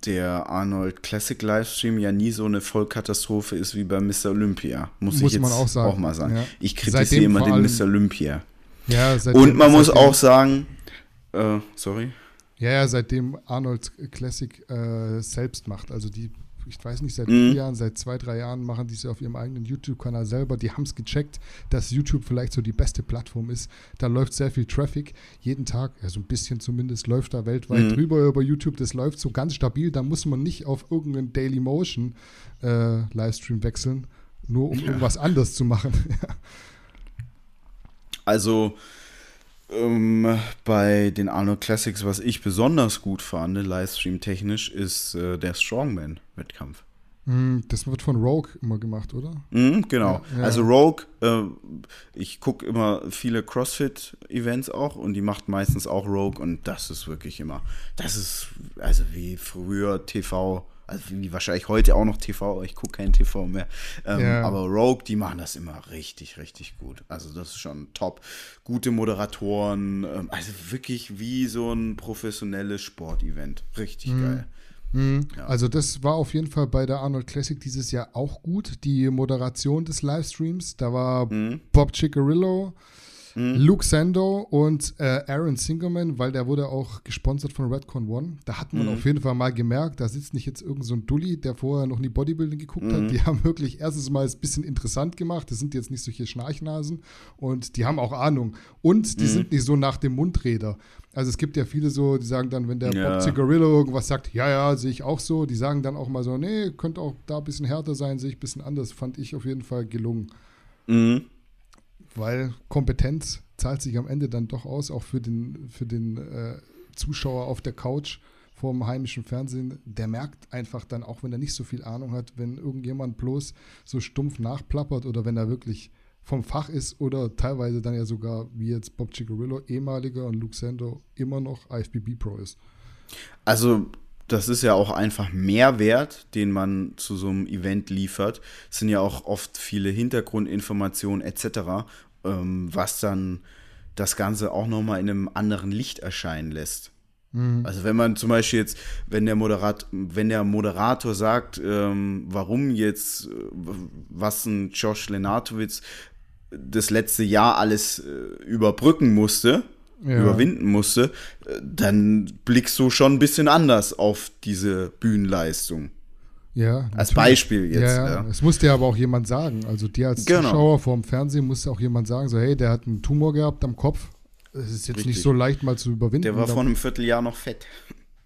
der Arnold Classic Livestream ja nie so eine Vollkatastrophe ist wie bei Mr. Olympia. Muss, muss ich jetzt auch, auch, mal sagen. Ja. Ich kritisiere immer den Mr. Olympia. Ja, Und man muss auch sagen, äh, sorry. Ja, ja, seitdem Arnold Classic äh, selbst macht. Also die ich weiß nicht, seit mhm. vier Jahren, seit zwei, drei Jahren machen die es auf ihrem eigenen YouTube-Kanal selber. Die haben es gecheckt, dass YouTube vielleicht so die beste Plattform ist. Da läuft sehr viel Traffic. Jeden Tag, ja, so ein bisschen zumindest, läuft da weltweit mhm. drüber über YouTube. Das läuft so ganz stabil. Da muss man nicht auf irgendeinen Daily Motion äh, Livestream wechseln, nur um ja. irgendwas anders zu machen. also, ähm, bei den Arnold Classics, was ich besonders gut fand, Livestream-technisch, ist äh, der Strongman-Wettkampf. Hm, das wird von Rogue immer gemacht, oder? Mhm, genau. Ja, ja. Also Rogue, äh, ich gucke immer viele CrossFit-Events auch und die macht meistens auch Rogue und das ist wirklich immer, das ist also wie früher TV also wie wahrscheinlich heute auch noch TV, ich gucke kein TV mehr. Ähm, ja. Aber Rogue, die machen das immer richtig, richtig gut. Also das ist schon top. Gute Moderatoren, ähm, also wirklich wie so ein professionelles Sportevent. Richtig mhm. geil. Mhm. Ja. Also das war auf jeden Fall bei der Arnold Classic dieses Jahr auch gut. Die Moderation des Livestreams, da war mhm. Bob Ciccarillo, Mhm. Luke Sando und äh, Aaron Singerman, weil der wurde auch gesponsert von Redcon One. Da hat man mhm. auf jeden Fall mal gemerkt, da sitzt nicht jetzt irgend so ein Dulli, der vorher noch nie Bodybuilding geguckt mhm. hat. Die haben wirklich erstens mal ein bisschen interessant gemacht. Das sind jetzt nicht solche Schnarchnasen und die haben auch Ahnung. Und die mhm. sind nicht so nach dem Mundräder. Also es gibt ja viele so, die sagen dann, wenn der ja. Bob Cigarillo irgendwas sagt, ja, ja, sehe ich auch so, die sagen dann auch mal so, nee, könnte auch da ein bisschen härter sein, sehe ich ein bisschen anders. Fand ich auf jeden Fall gelungen. Mhm weil Kompetenz zahlt sich am Ende dann doch aus, auch für den, für den äh, Zuschauer auf der Couch vorm heimischen Fernsehen. Der merkt einfach dann, auch wenn er nicht so viel Ahnung hat, wenn irgendjemand bloß so stumpf nachplappert oder wenn er wirklich vom Fach ist oder teilweise dann ja sogar, wie jetzt Bob Cigarillo, ehemaliger und Luke Sando immer noch IFBB Pro ist. Also das ist ja auch einfach Mehrwert, den man zu so einem Event liefert. Es sind ja auch oft viele Hintergrundinformationen etc ähm, was dann das Ganze auch nochmal in einem anderen Licht erscheinen lässt. Mhm. Also wenn man zum Beispiel jetzt, wenn der Moderat, wenn der Moderator sagt, ähm, warum jetzt, äh, was ein Josh Lenartowitz das letzte Jahr alles äh, überbrücken musste, ja. überwinden musste, äh, dann blickst du schon ein bisschen anders auf diese Bühnenleistung. Ja. Als natürlich. Beispiel jetzt. Ja, ja. Es musste ja aber auch jemand sagen. Also dir als genau. Zuschauer vorm Fernsehen musste auch jemand sagen, so hey, der hat einen Tumor gehabt am Kopf. Es ist jetzt Richtig. nicht so leicht mal zu überwinden. Der war vor einem Vierteljahr noch fett.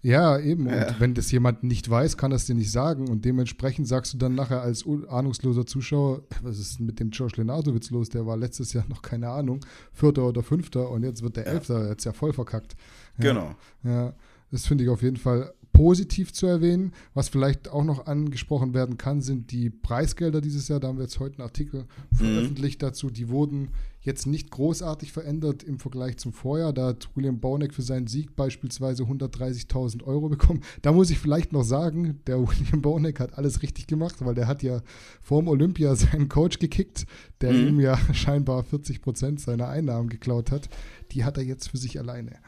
Ja, eben. Ja. Und wenn das jemand nicht weiß, kann das dir nicht sagen. Und dementsprechend sagst du dann nachher als ahnungsloser Zuschauer, was ist mit dem Josh Lenartowitz los? Der war letztes Jahr noch, keine Ahnung, Vierter oder Fünfter und jetzt wird der Elfter. Ja. Jetzt ja voll verkackt. Ja. Genau. Ja, das finde ich auf jeden Fall positiv zu erwähnen. Was vielleicht auch noch angesprochen werden kann, sind die Preisgelder dieses Jahr. Da haben wir jetzt heute einen Artikel mhm. veröffentlicht dazu. Die wurden jetzt nicht großartig verändert im Vergleich zum Vorjahr. Da hat William Bauneck für seinen Sieg beispielsweise 130.000 Euro bekommen. Da muss ich vielleicht noch sagen, der William Bauneck hat alles richtig gemacht, weil der hat ja vorm Olympia seinen Coach gekickt, der mhm. ihm ja scheinbar 40 Prozent seiner Einnahmen geklaut hat. Die hat er jetzt für sich alleine.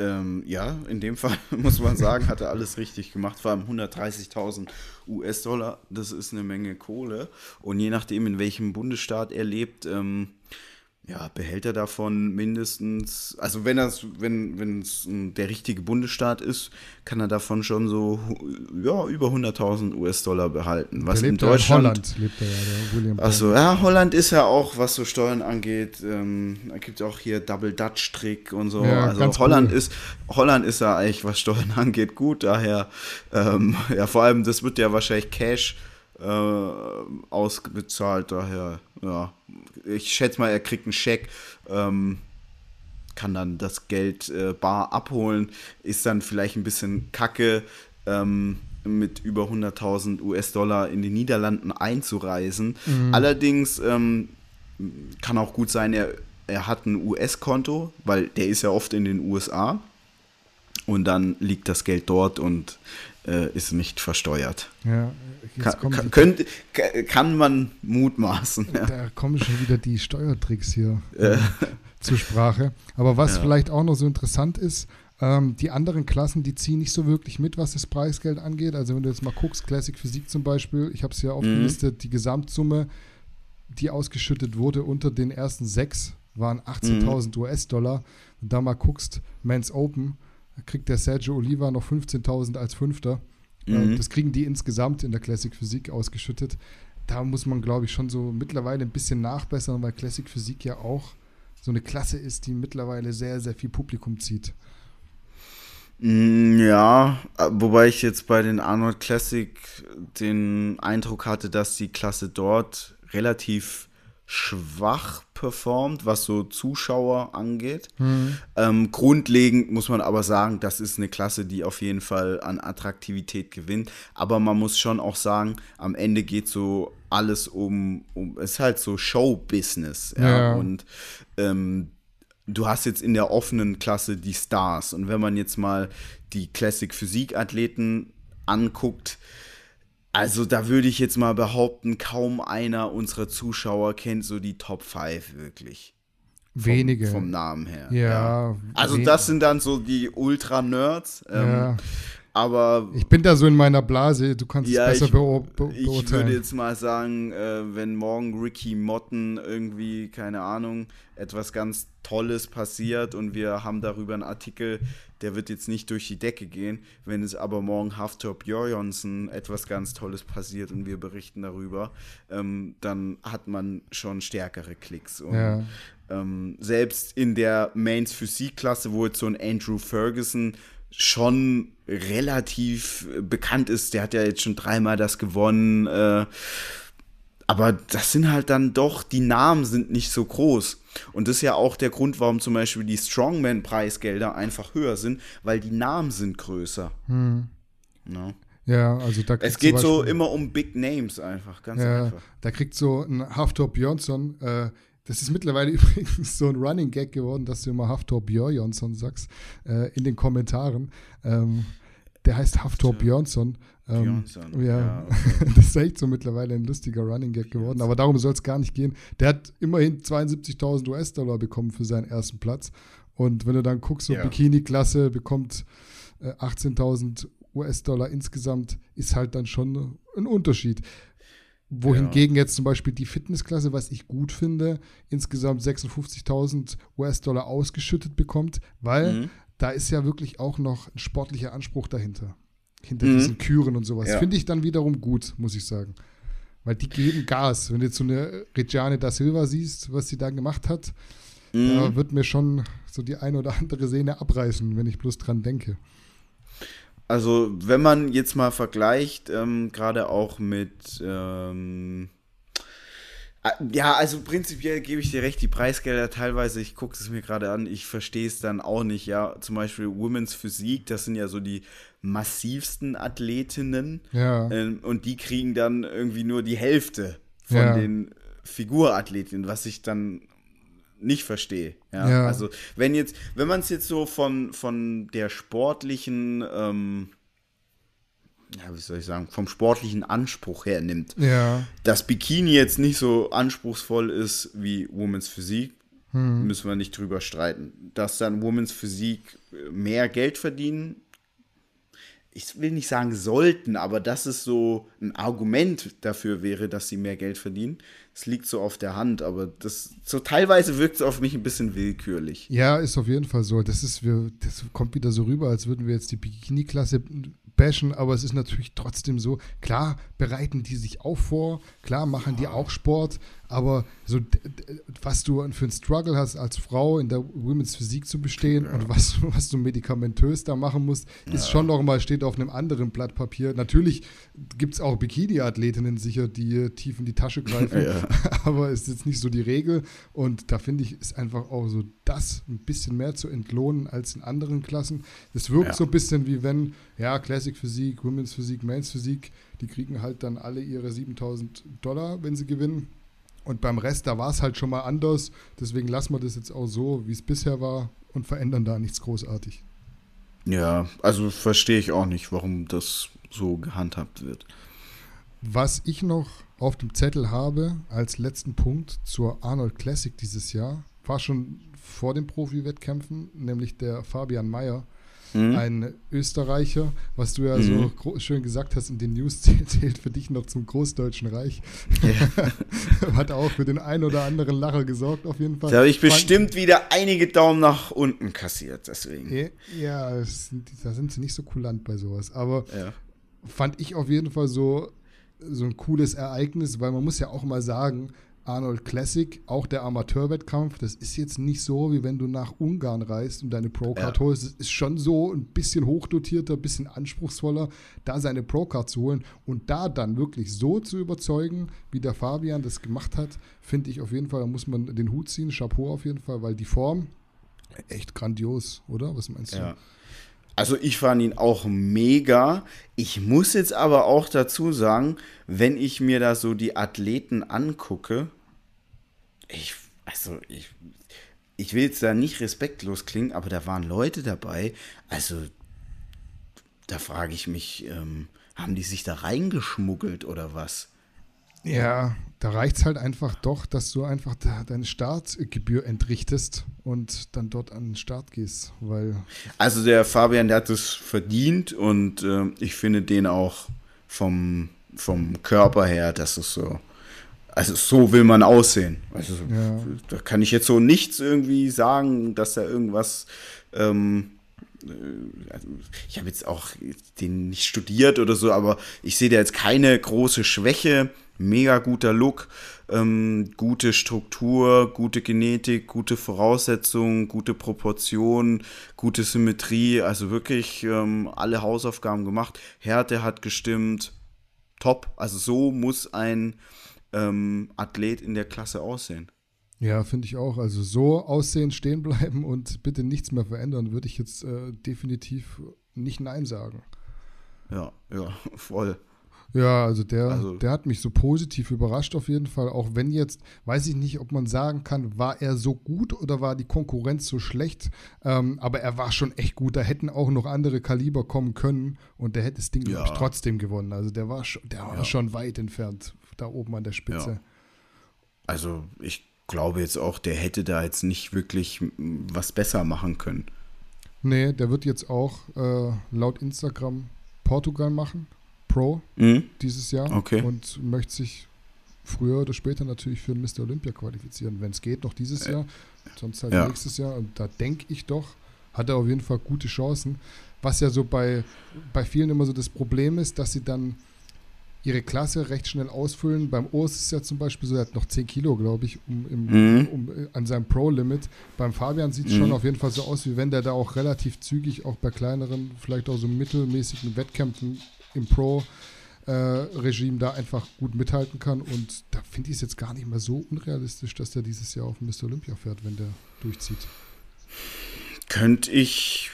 Ähm, ja, in dem Fall muss man sagen, hat er alles richtig gemacht. Vor allem 130.000 US-Dollar, das ist eine Menge Kohle. Und je nachdem, in welchem Bundesstaat er lebt, ähm, ja, behält er davon mindestens, also wenn das, wenn es der richtige Bundesstaat ist, kann er davon schon so ja, über 100.000 US-Dollar behalten. Was in Deutschland. In Holland lebt er ja, der William Achso, ja, Holland ist ja auch, was so Steuern angeht, ähm, da gibt es auch hier Double Dutch Trick und so. Ja, also Holland cool. ist, Holland ist ja eigentlich, was Steuern angeht, gut. Daher, ähm, ja, vor allem, das wird ja wahrscheinlich Cash äh, ausgezahlt. Daher, ja, ich schätze mal, er kriegt einen Scheck, ähm, kann dann das Geld äh, bar abholen, ist dann vielleicht ein bisschen kacke. Ähm, mit über 100.000 US-Dollar in die Niederlanden einzureisen. Mhm. Allerdings ähm, kann auch gut sein, er, er hat ein US-Konto, weil der ist ja oft in den USA. Und dann liegt das Geld dort und äh, ist nicht versteuert. Ja, kann, kann, kann man mutmaßen. Ja. Da kommen schon wieder die Steuertricks hier äh. zur Sprache. Aber was ja. vielleicht auch noch so interessant ist, Ähm, die anderen Klassen, die ziehen nicht so wirklich mit, was das Preisgeld angeht. Also wenn du jetzt mal guckst, Classic Physik zum Beispiel, ich habe es ja aufgelistet, mhm. die Gesamtsumme, die ausgeschüttet wurde unter den ersten sechs, waren 18.000 mhm. US-Dollar. Und da mal guckst, Men's Open, kriegt der Sergio Oliva noch 15.000 als Fünfter. Äh, mhm. Das kriegen die insgesamt in der Classic Physik ausgeschüttet. Da muss man, glaube ich, schon so mittlerweile ein bisschen nachbessern, weil Classic Physik ja auch so eine Klasse ist, die mittlerweile sehr, sehr viel Publikum zieht. Mm, ja, wobei ich jetzt bei den Arnold Classic den Eindruck hatte, dass die Klasse dort relativ schwach performt, was so Zuschauer angeht. Mhm. Ähm, grundlegend muss man aber sagen, das ist eine Klasse, die auf jeden Fall an Attraktivität gewinnt. Aber man muss schon auch sagen, am Ende geht so alles um, um es ist halt so Show-Business. Ja? ja? Und ähm, du hast jetzt in der offenen Klasse die Stars. Und wenn man jetzt mal die Classic Physik-Athleten anguckt, also da würde ich jetzt mal behaupten, kaum einer unserer Zuschauer kennt so die Top 5 wirklich. Wenige. Vom Namen her. Ja. ja. Also das sind dann so die Ultra-Nerds. Ähm, ja. Aber ich bin da so in meiner Blase, du kannst ja, es besser ich, beo be beurteilen. Ich würde jetzt mal sagen, äh, wenn morgen Ricky Motten irgendwie, keine Ahnung, etwas ganz Tolles passiert und wir haben darüber einen Artikel, der wird jetzt nicht durch die Decke gehen. Wenn es aber morgen Haftor Björjonsson etwas ganz Tolles passiert und wir berichten darüber, ähm, dann hat man schon stärkere Klicks. Und, ja. ähm, selbst in der Mains Physik-Klasse, wo jetzt so ein Andrew Ferguson schon relativ bekannt ist. Der hat ja jetzt schon dreimal das gewonnen. Äh, aber das sind halt dann doch, die Namen sind nicht so groß. Und das ist ja auch der Grund, warum zum Beispiel die Strongman-Preisgelder einfach höher sind, weil die Namen sind größer. Hm. No. Ja, also da Es geht Beispiel, so immer um Big Names einfach, ganz ja, einfach. Da kriegt so ein Haftor Björnsson äh, das ist mittlerweile übrigens so ein Running Gag geworden, dass du immer Haftor Björnsson sagst äh, in den Kommentaren. Ähm, der heißt Haftor Björnsson. Ähm, Björnsson. Ja, ja okay. das ist echt so mittlerweile ein lustiger Running Gag geworden. Aber darum soll es gar nicht gehen. Der hat immerhin 72.000 US-Dollar bekommen für seinen ersten Platz. Und wenn du dann guckst, so ja. Bikini-Klasse bekommt äh, 18.000 US-Dollar insgesamt, ist halt dann schon ein Unterschied wohingegen ja. jetzt zum Beispiel die Fitnessklasse, was ich gut finde, insgesamt 56.000 US-Dollar ausgeschüttet bekommt, weil mhm. da ist ja wirklich auch noch ein sportlicher Anspruch dahinter. Hinter mhm. diesen Küren und sowas. Ja. Finde ich dann wiederum gut, muss ich sagen. Weil die geben Gas. Wenn du jetzt so eine Regiane da Silva siehst, was sie da gemacht hat, mhm. da wird mir schon so die eine oder andere Sehne abreißen, wenn ich bloß dran denke. Also, wenn man jetzt mal vergleicht, ähm, gerade auch mit, ähm, äh, ja, also prinzipiell gebe ich dir recht, die Preisgelder teilweise, ich gucke es mir gerade an, ich verstehe es dann auch nicht, ja, zum Beispiel Women's Physik, das sind ja so die massivsten Athletinnen ja. ähm, und die kriegen dann irgendwie nur die Hälfte von ja. den Figurathletinnen, was ich dann nicht verstehe. Ja? ja? Also wenn jetzt, wenn man es jetzt so von, von der sportlichen, ähm, ja, wie soll ich sagen, vom sportlichen Anspruch her nimmt, ja. dass Bikini jetzt nicht so anspruchsvoll ist wie Women's Physik, hm. müssen wir nicht drüber streiten. Dass dann Women's Physik mehr Geld verdienen, ich will nicht sagen sollten, aber dass es so ein Argument dafür wäre, dass sie mehr Geld verdienen. Es liegt so auf der Hand, aber das so teilweise wirkt es auf mich ein bisschen willkürlich. Ja, ist auf jeden Fall so. Das ist wir, das kommt wieder so rüber, als würden wir jetzt die Bikini-Klasse bashen, aber es ist natürlich trotzdem so, klar bereiten die sich auch vor, klar machen die auch Sport, aber so was du für einen Struggle hast als Frau in der Women's Physik zu bestehen ja. und was, was du medikamentös da machen musst, ist ja. schon nochmal, steht auf einem anderen Blatt Papier. Natürlich gibt es auch Bikini-Athletinnen sicher, die tief in die Tasche greifen, ja. aber es ist jetzt nicht so die Regel und da finde ich, ist einfach auch so das ein bisschen mehr zu entlohnen als in anderen Klassen. Es wirkt so ein bisschen wie wenn, ja, Classic Physik, Women's Physik, Men's Physik, die kriegen halt dann alle ihre 7000 Dollar, wenn sie gewinnen und beim Rest, da war es halt schon mal anders. Deswegen lassen wir das jetzt auch so, wie es bisher war und verändern da nichts großartig. Ja, also verstehe ich auch nicht, warum das so gehandhabt wird. Was ich noch auf dem Zettel habe als letzten Punkt zur Arnold Classic dieses Jahr, war schon vor den Profi-Wettkämpfen, nämlich der Fabian Mayer. Mhm. ein Österreicher, was du ja mhm. so schön gesagt hast in den News, zählt für dich noch zum Großdeutschen Reich. Ja. Hat auch für den einen oder anderen Lacher gesorgt, auf jeden Fall. Da habe ich bestimmt wieder einige Daumen nach unten kassiert, deswegen. Ja, da sind sie nicht so kulant bei sowas. Aber ja. fand ich auf jeden Fall so, so ein cooles Ereignis, weil man muss ja auch mal sagen, Arnold Classic, auch der Amateurwettkampf, das ist jetzt nicht so, wie wenn du nach Ungarn reist und deine Pro-Card ja. holst. Es ist schon so ein bisschen hochdotierter, ein bisschen anspruchsvoller, da seine Pro-Card zu holen und da dann wirklich so zu überzeugen, wie der Fabian das gemacht hat, finde ich auf jeden Fall, da muss man den Hut ziehen, Chapeau auf jeden Fall, weil die Form echt grandios, oder? Was meinst du? Ja. Also ich fand ihn auch mega. Ich muss jetzt aber auch dazu sagen, wenn ich mir da so die Athleten angucke, ich, also ich, ich will jetzt da nicht respektlos klingen, aber da waren Leute dabei, also da frage ich mich, ähm, haben die sich da reingeschmuggelt oder was? Ja, da reicht es halt einfach doch, dass du einfach deine Startgebühr entrichtest und dann dort an den Start gehst, weil. Also der Fabian, der hat es verdient und äh, ich finde den auch vom, vom Körper her, das ist so also so will man aussehen. Also ja. da kann ich jetzt so nichts irgendwie sagen, dass da irgendwas. Ähm, äh, also ich habe jetzt auch den nicht studiert oder so, aber ich sehe da jetzt keine große Schwäche. Mega guter Look, ähm, gute Struktur, gute Genetik, gute Voraussetzungen, gute Proportionen, gute Symmetrie. Also wirklich ähm, alle Hausaufgaben gemacht. Härte hat gestimmt. Top. Also so muss ein ähm, Athlet in der Klasse aussehen. Ja, finde ich auch. Also so aussehen, stehen bleiben und bitte nichts mehr verändern, würde ich jetzt äh, definitiv nicht Nein sagen. Ja, ja, voll. Ja, also der, also der hat mich so positiv überrascht auf jeden Fall. Auch wenn jetzt, weiß ich nicht, ob man sagen kann, war er so gut oder war die Konkurrenz so schlecht. Ähm, aber er war schon echt gut. Da hätten auch noch andere Kaliber kommen können und der hätte das Ding, ja. ich, trotzdem gewonnen. Also der war, der war ja. schon weit entfernt da oben an der Spitze. Ja. Also ich glaube jetzt auch, der hätte da jetzt nicht wirklich was besser machen können. Nee, der wird jetzt auch äh, laut Instagram Portugal machen, Pro, mhm. dieses Jahr. Okay. Und möchte sich früher oder später natürlich für Mr. Olympia qualifizieren, wenn es geht, noch dieses äh, Jahr, sonst halt ja. nächstes Jahr. Und da denke ich doch, hat er auf jeden Fall gute Chancen. Was ja so bei, bei vielen immer so das Problem ist, dass sie dann ihre Klasse recht schnell ausfüllen. Beim Urs ist es ja zum Beispiel so, er hat noch 10 Kilo, glaube ich, um, im, mhm. um, an seinem Pro-Limit. Beim Fabian sieht es mhm. schon auf jeden Fall so aus, wie wenn der da auch relativ zügig, auch bei kleineren, vielleicht auch so mittelmäßigen Wettkämpfen im Pro-Regime äh, da einfach gut mithalten kann. Und da finde ich es jetzt gar nicht mehr so unrealistisch, dass der dieses Jahr auf Mr. Olympia fährt, wenn der durchzieht. Könnte ich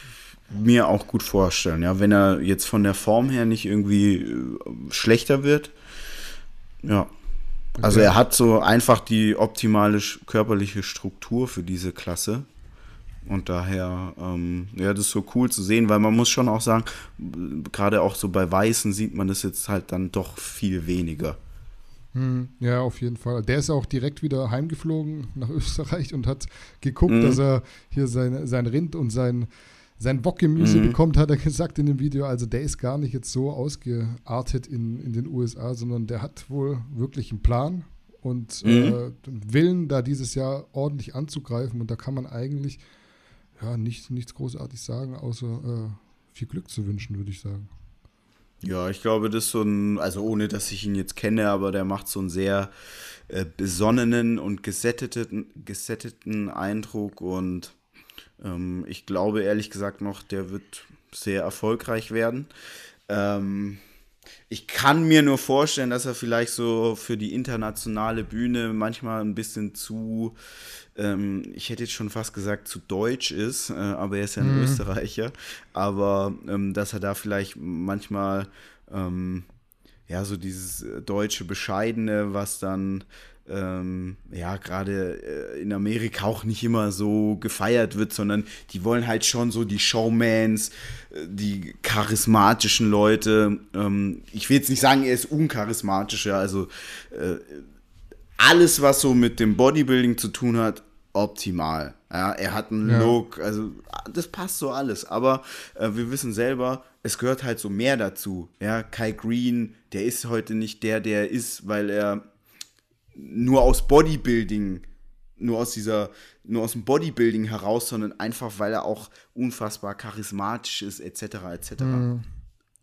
mir auch gut vorstellen, ja, wenn er jetzt von der Form her nicht irgendwie äh, schlechter wird. Ja. Also okay. er hat so einfach die optimale körperliche Struktur für diese Klasse. Und daher, ähm, ja, das ist so cool zu sehen, weil man muss schon auch sagen, gerade auch so bei Weißen sieht man das jetzt halt dann doch viel weniger. Hm, ja, auf jeden Fall. Der ist auch direkt wieder heimgeflogen nach Österreich und hat geguckt, mhm. dass er hier sein, sein Rind und sein, sein Bockgemüse mhm. bekommt, hat er gesagt in dem Video. Also der ist gar nicht jetzt so ausgeartet in, in den USA, sondern der hat wohl wirklich einen Plan und mhm. äh, Willen, da dieses Jahr ordentlich anzugreifen. Und da kann man eigentlich ja nicht, nichts großartig sagen, außer äh, viel Glück zu wünschen, würde ich sagen. Ja, ich glaube, das ist so ein, also ohne dass ich ihn jetzt kenne, aber der macht so einen sehr äh, besonnenen und gesätteten, gesätteten Eindruck und ähm, ich glaube ehrlich gesagt noch, der wird sehr erfolgreich werden. Ähm, ich kann mir nur vorstellen, dass er vielleicht so für die internationale Bühne manchmal ein bisschen zu, ähm, ich hätte jetzt schon fast gesagt, zu deutsch ist, äh, aber er ist ja ein mhm. Österreicher. Aber ähm, dass er da vielleicht manchmal, ähm, ja, so dieses deutsche Bescheidene, was dann ähm, ja, gerade äh, in Amerika auch nicht immer so gefeiert wird, sondern die wollen halt schon so die Showmans, äh, die charismatischen Leute. Ähm, ich will jetzt nicht sagen, er ist uncharismatischer, also äh, alles, was so mit dem Bodybuilding zu tun hat, optimal. Ja, er hat einen Ja. Look, also das passt so alles. Aber äh, wir wissen selber, es gehört halt so mehr dazu. Ja, Kai Green, der ist heute nicht der, der er ist, weil er nur aus Bodybuilding, nur aus dieser, nur aus dem Bodybuilding heraus, sondern einfach, weil er auch unfassbar charismatisch ist, etc. etc.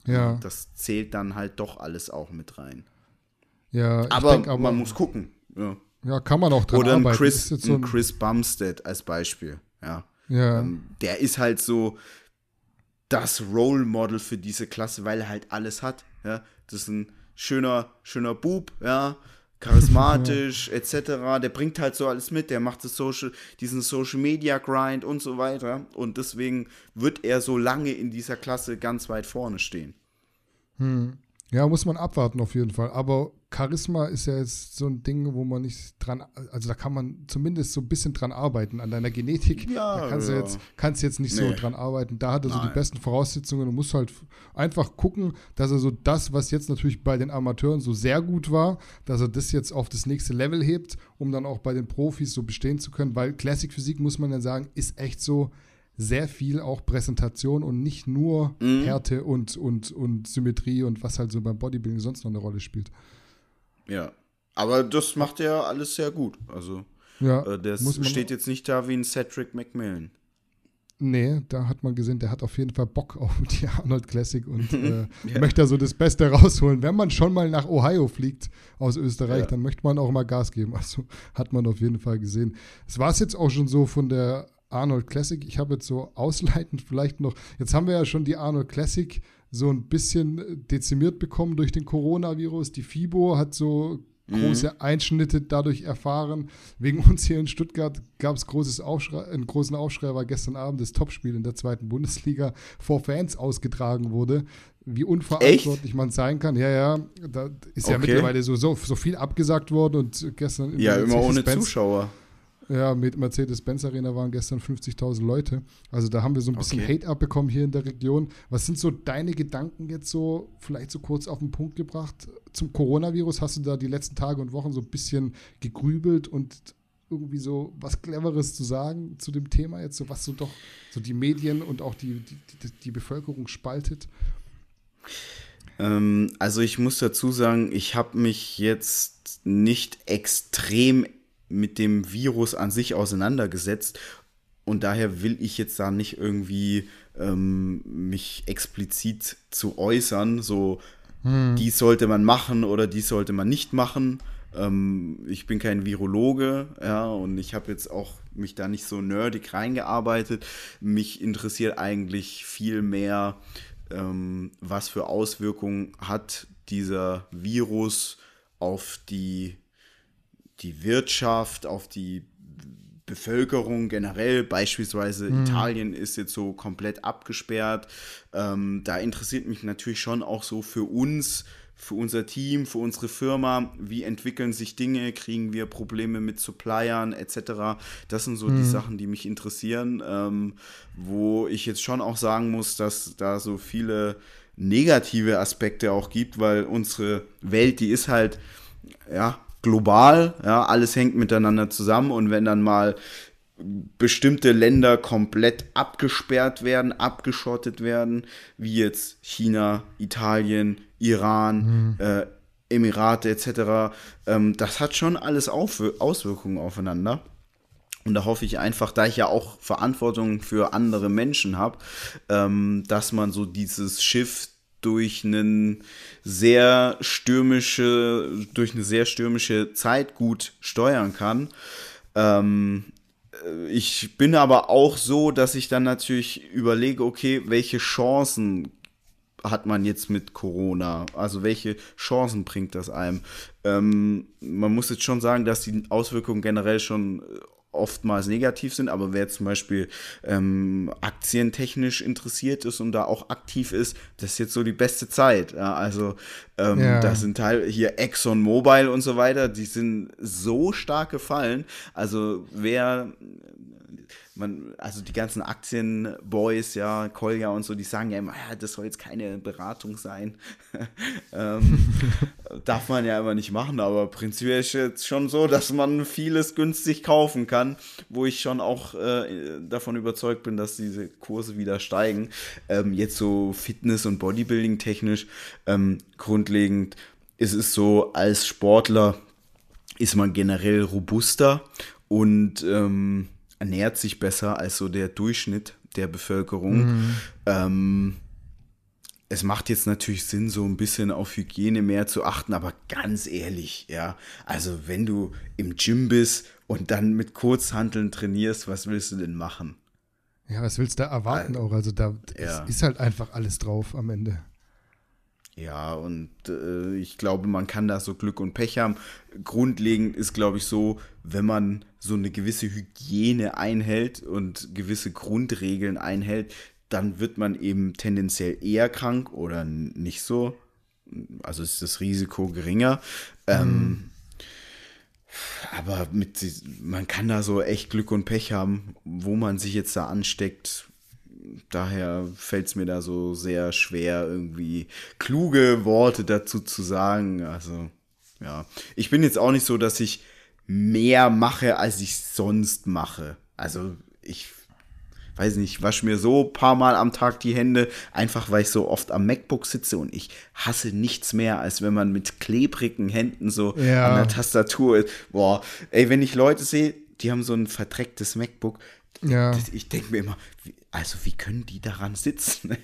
Ja, Das zählt dann halt doch alles auch mit rein. ja. Aber, denk man muss gucken. Ja. Ja, kann man auch dran Oder ein arbeiten. Chris, so ein ein, Chris Bumstead als Beispiel. Ja. ja, Ähm, der ist halt so das Role Model für diese Klasse, weil er halt alles hat. Ja. Das ist ein schöner, schöner Bub, ja, charismatisch, etc. Der bringt halt so alles mit, der macht das Social, diesen Social Media Grind und so weiter. Und deswegen wird er so lange in dieser Klasse ganz weit vorne stehen. Ja, muss man abwarten auf jeden Fall. Aber Charisma ist ja jetzt so ein Ding, wo man nicht dran, also da kann man zumindest so ein bisschen dran arbeiten. An deiner Genetik, Ja, da kannst du ja. jetzt, kannst jetzt nicht so Nee. dran arbeiten. Da hat er so die Nein. besten Voraussetzungen und muss halt einfach gucken, dass er so das, was jetzt natürlich bei den Amateuren so sehr gut war, dass er das jetzt auf das nächste Level hebt, um dann auch bei den Profis so bestehen zu können. Weil Classic Physik, muss man ja sagen, ist echt so sehr viel auch Präsentation und nicht nur Mhm. Härte und, und, und Symmetrie und was halt so beim Bodybuilding sonst noch eine Rolle spielt. Ja. Aber das macht er alles sehr gut. Also, Ja, äh, der steht jetzt nicht da wie ein Cedric McMillan. Nee, da hat man gesehen, der hat auf jeden Fall Bock auf die Arnold Classic und äh, möchte da so das Beste rausholen. Wenn man schon mal nach Ohio fliegt aus Österreich, Ja. dann möchte man auch mal Gas geben. Also hat man auf jeden Fall gesehen. Es war es jetzt auch schon so von der Arnold Classic. Ich habe jetzt so ausleitend vielleicht noch, jetzt haben wir ja schon die Arnold Classic so ein bisschen dezimiert bekommen durch den Coronavirus. Die FIBO hat so große Einschnitte dadurch erfahren. Wegen uns hier in Stuttgart gab es großes Aufschrei, einen großen Aufschrei, weil gestern Abend das Topspiel in der zweiten Bundesliga vor Fans ausgetragen wurde. Wie unverantwortlich man sein kann. Ja, ja, da ist ja Okay. mittlerweile so, so, so viel abgesagt worden und gestern Ja, immer ohne Mercedes-Benz- Zuschauer. Ja, mit Mercedes-Benz Arena waren gestern 50.000 Leute. Also da haben wir so ein bisschen Okay. Hate abbekommen hier in der Region. Was sind so deine Gedanken jetzt so, vielleicht so kurz auf den Punkt gebracht zum Coronavirus? Hast du da die letzten Tage und Wochen so ein bisschen gegrübelt und irgendwie so was Cleveres zu sagen zu dem Thema jetzt, so was so doch so die Medien und auch die, die, die, Bevölkerung spaltet? Ähm, also ich muss dazu sagen, ich habe mich jetzt nicht extrem mit dem Virus an sich auseinandergesetzt und daher will ich jetzt da nicht irgendwie ähm, mich explizit zu äußern, so dies sollte man machen oder dies sollte man nicht machen. Ähm, ich bin kein Virologe, ja, und ich habe jetzt auch mich da nicht so nerdig reingearbeitet. Mich interessiert eigentlich viel mehr, ähm, was für Auswirkungen hat dieser Virus auf die, die Wirtschaft, auf die Bevölkerung generell, beispielsweise Italien ist jetzt so komplett abgesperrt. Ähm, da interessiert mich natürlich schon auch so für uns, für unser Team, für unsere Firma, wie entwickeln sich Dinge, kriegen wir Probleme mit Suppliern etc. Das sind so die Sachen, die mich interessieren, ähm, wo ich jetzt schon auch sagen muss, dass da so viele negative Aspekte auch gibt, weil unsere Welt, die ist halt, ja, global, ja, alles hängt miteinander zusammen und wenn dann mal bestimmte Länder komplett abgesperrt werden, abgeschottet werden, wie jetzt China, Italien, Iran, äh, Emirate etc., ähm, das hat schon alles Aufwir Auswirkungen aufeinander. Und da hoffe ich einfach, da ich ja auch Verantwortung für andere Menschen habe, ähm, dass man so dieses Schiff durch einen sehr stürmische, durch eine sehr stürmische Zeit gut steuern kann. Ähm, äh, ich bin aber auch so, dass ich dann natürlich überlege, okay, welche Chancen hat man jetzt mit Corona? Also welche Chancen bringt das einem? Ähm, man muss jetzt schon sagen, dass die Auswirkungen generell schon äh, oftmals negativ sind, aber wer zum Beispiel ähm, aktientechnisch interessiert ist und da auch aktiv ist, das ist jetzt so die beste Zeit. Ja, also ähm, Ja. da sind Teil hier Exxon Mobil und so weiter, die sind so stark gefallen. Also wer man, also die ganzen Aktienboys, ja, Kolja und so, die sagen ja immer, ja, das soll jetzt keine Beratung sein. ähm, darf man ja immer nicht machen, aber prinzipiell ist jetzt schon so, dass man vieles günstig kaufen kann, wo ich schon auch äh, davon überzeugt bin, dass diese Kurse wieder steigen. Ähm, jetzt so Fitness- und Bodybuilding technisch ähm, grundlegend ist es so, als Sportler ist man generell robuster und ähm, ernährt sich besser als so der Durchschnitt der Bevölkerung. Mhm. Ähm, es macht jetzt natürlich Sinn, so ein bisschen auf Hygiene mehr zu achten, aber ganz ehrlich, ja, also wenn du im Gym bist und dann mit Kurzhanteln trainierst, was willst du denn machen? Ja, was willst du da erwarten auch? Also da ja. ist halt einfach alles drauf am Ende. Ja, und äh, ich glaube, man kann da so Glück und Pech haben. Grundlegend ist, glaube ich, so, wenn man so eine gewisse Hygiene einhält und gewisse Grundregeln einhält, dann wird man eben tendenziell eher krank oder nicht so. Also ist das Risiko geringer. Ähm, mhm. Ähm, aber mit, man kann da so echt Glück und Pech haben, wo man sich jetzt da ansteckt. Daher fällt es mir da so sehr schwer, irgendwie kluge Worte dazu zu sagen. Also, ja. Ich bin jetzt auch nicht so, dass ich mehr mache, als ich sonst mache. Also, ich weiß nicht, ich wasche mir so ein paar Mal am Tag die Hände, einfach weil ich so oft am MacBook sitze und ich hasse nichts mehr, als wenn man mit klebrigen Händen so ja. an der Tastatur ist. Boah, ey, wenn ich Leute sehe, die haben so ein verdrecktes MacBook, ja. ich denke mir immer, wie, also wie können die daran sitzen?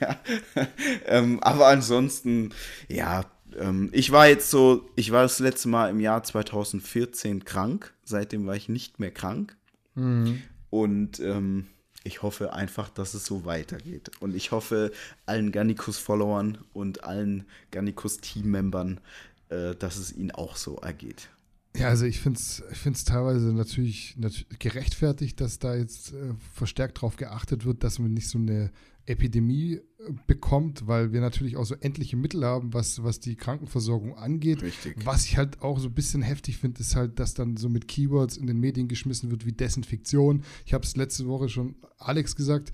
ähm, aber ansonsten, ja, ähm, ich war jetzt so, ich war das letzte Mal im Jahr 2014 krank, seitdem war ich nicht mehr krank. Mhm. Und ähm, ich hoffe einfach, dass es so weitergeht. Und ich hoffe allen Garnicus-Followern und allen Garnicus-Team-Membern, äh, dass es ihnen auch so ergeht. Ja, also ich finde es ich find's teilweise natürlich, natürlich gerechtfertigt, dass da jetzt äh, verstärkt darauf geachtet wird, dass man nicht so eine Epidemie äh, bekommt, weil wir natürlich auch so endliche Mittel haben, was, was die Krankenversorgung angeht. Richtig. Was ich halt auch so ein bisschen heftig finde, ist halt, dass dann so mit Keywords in den Medien geschmissen wird wie Desinfektion. Ich habe es letzte Woche schon Alex gesagt.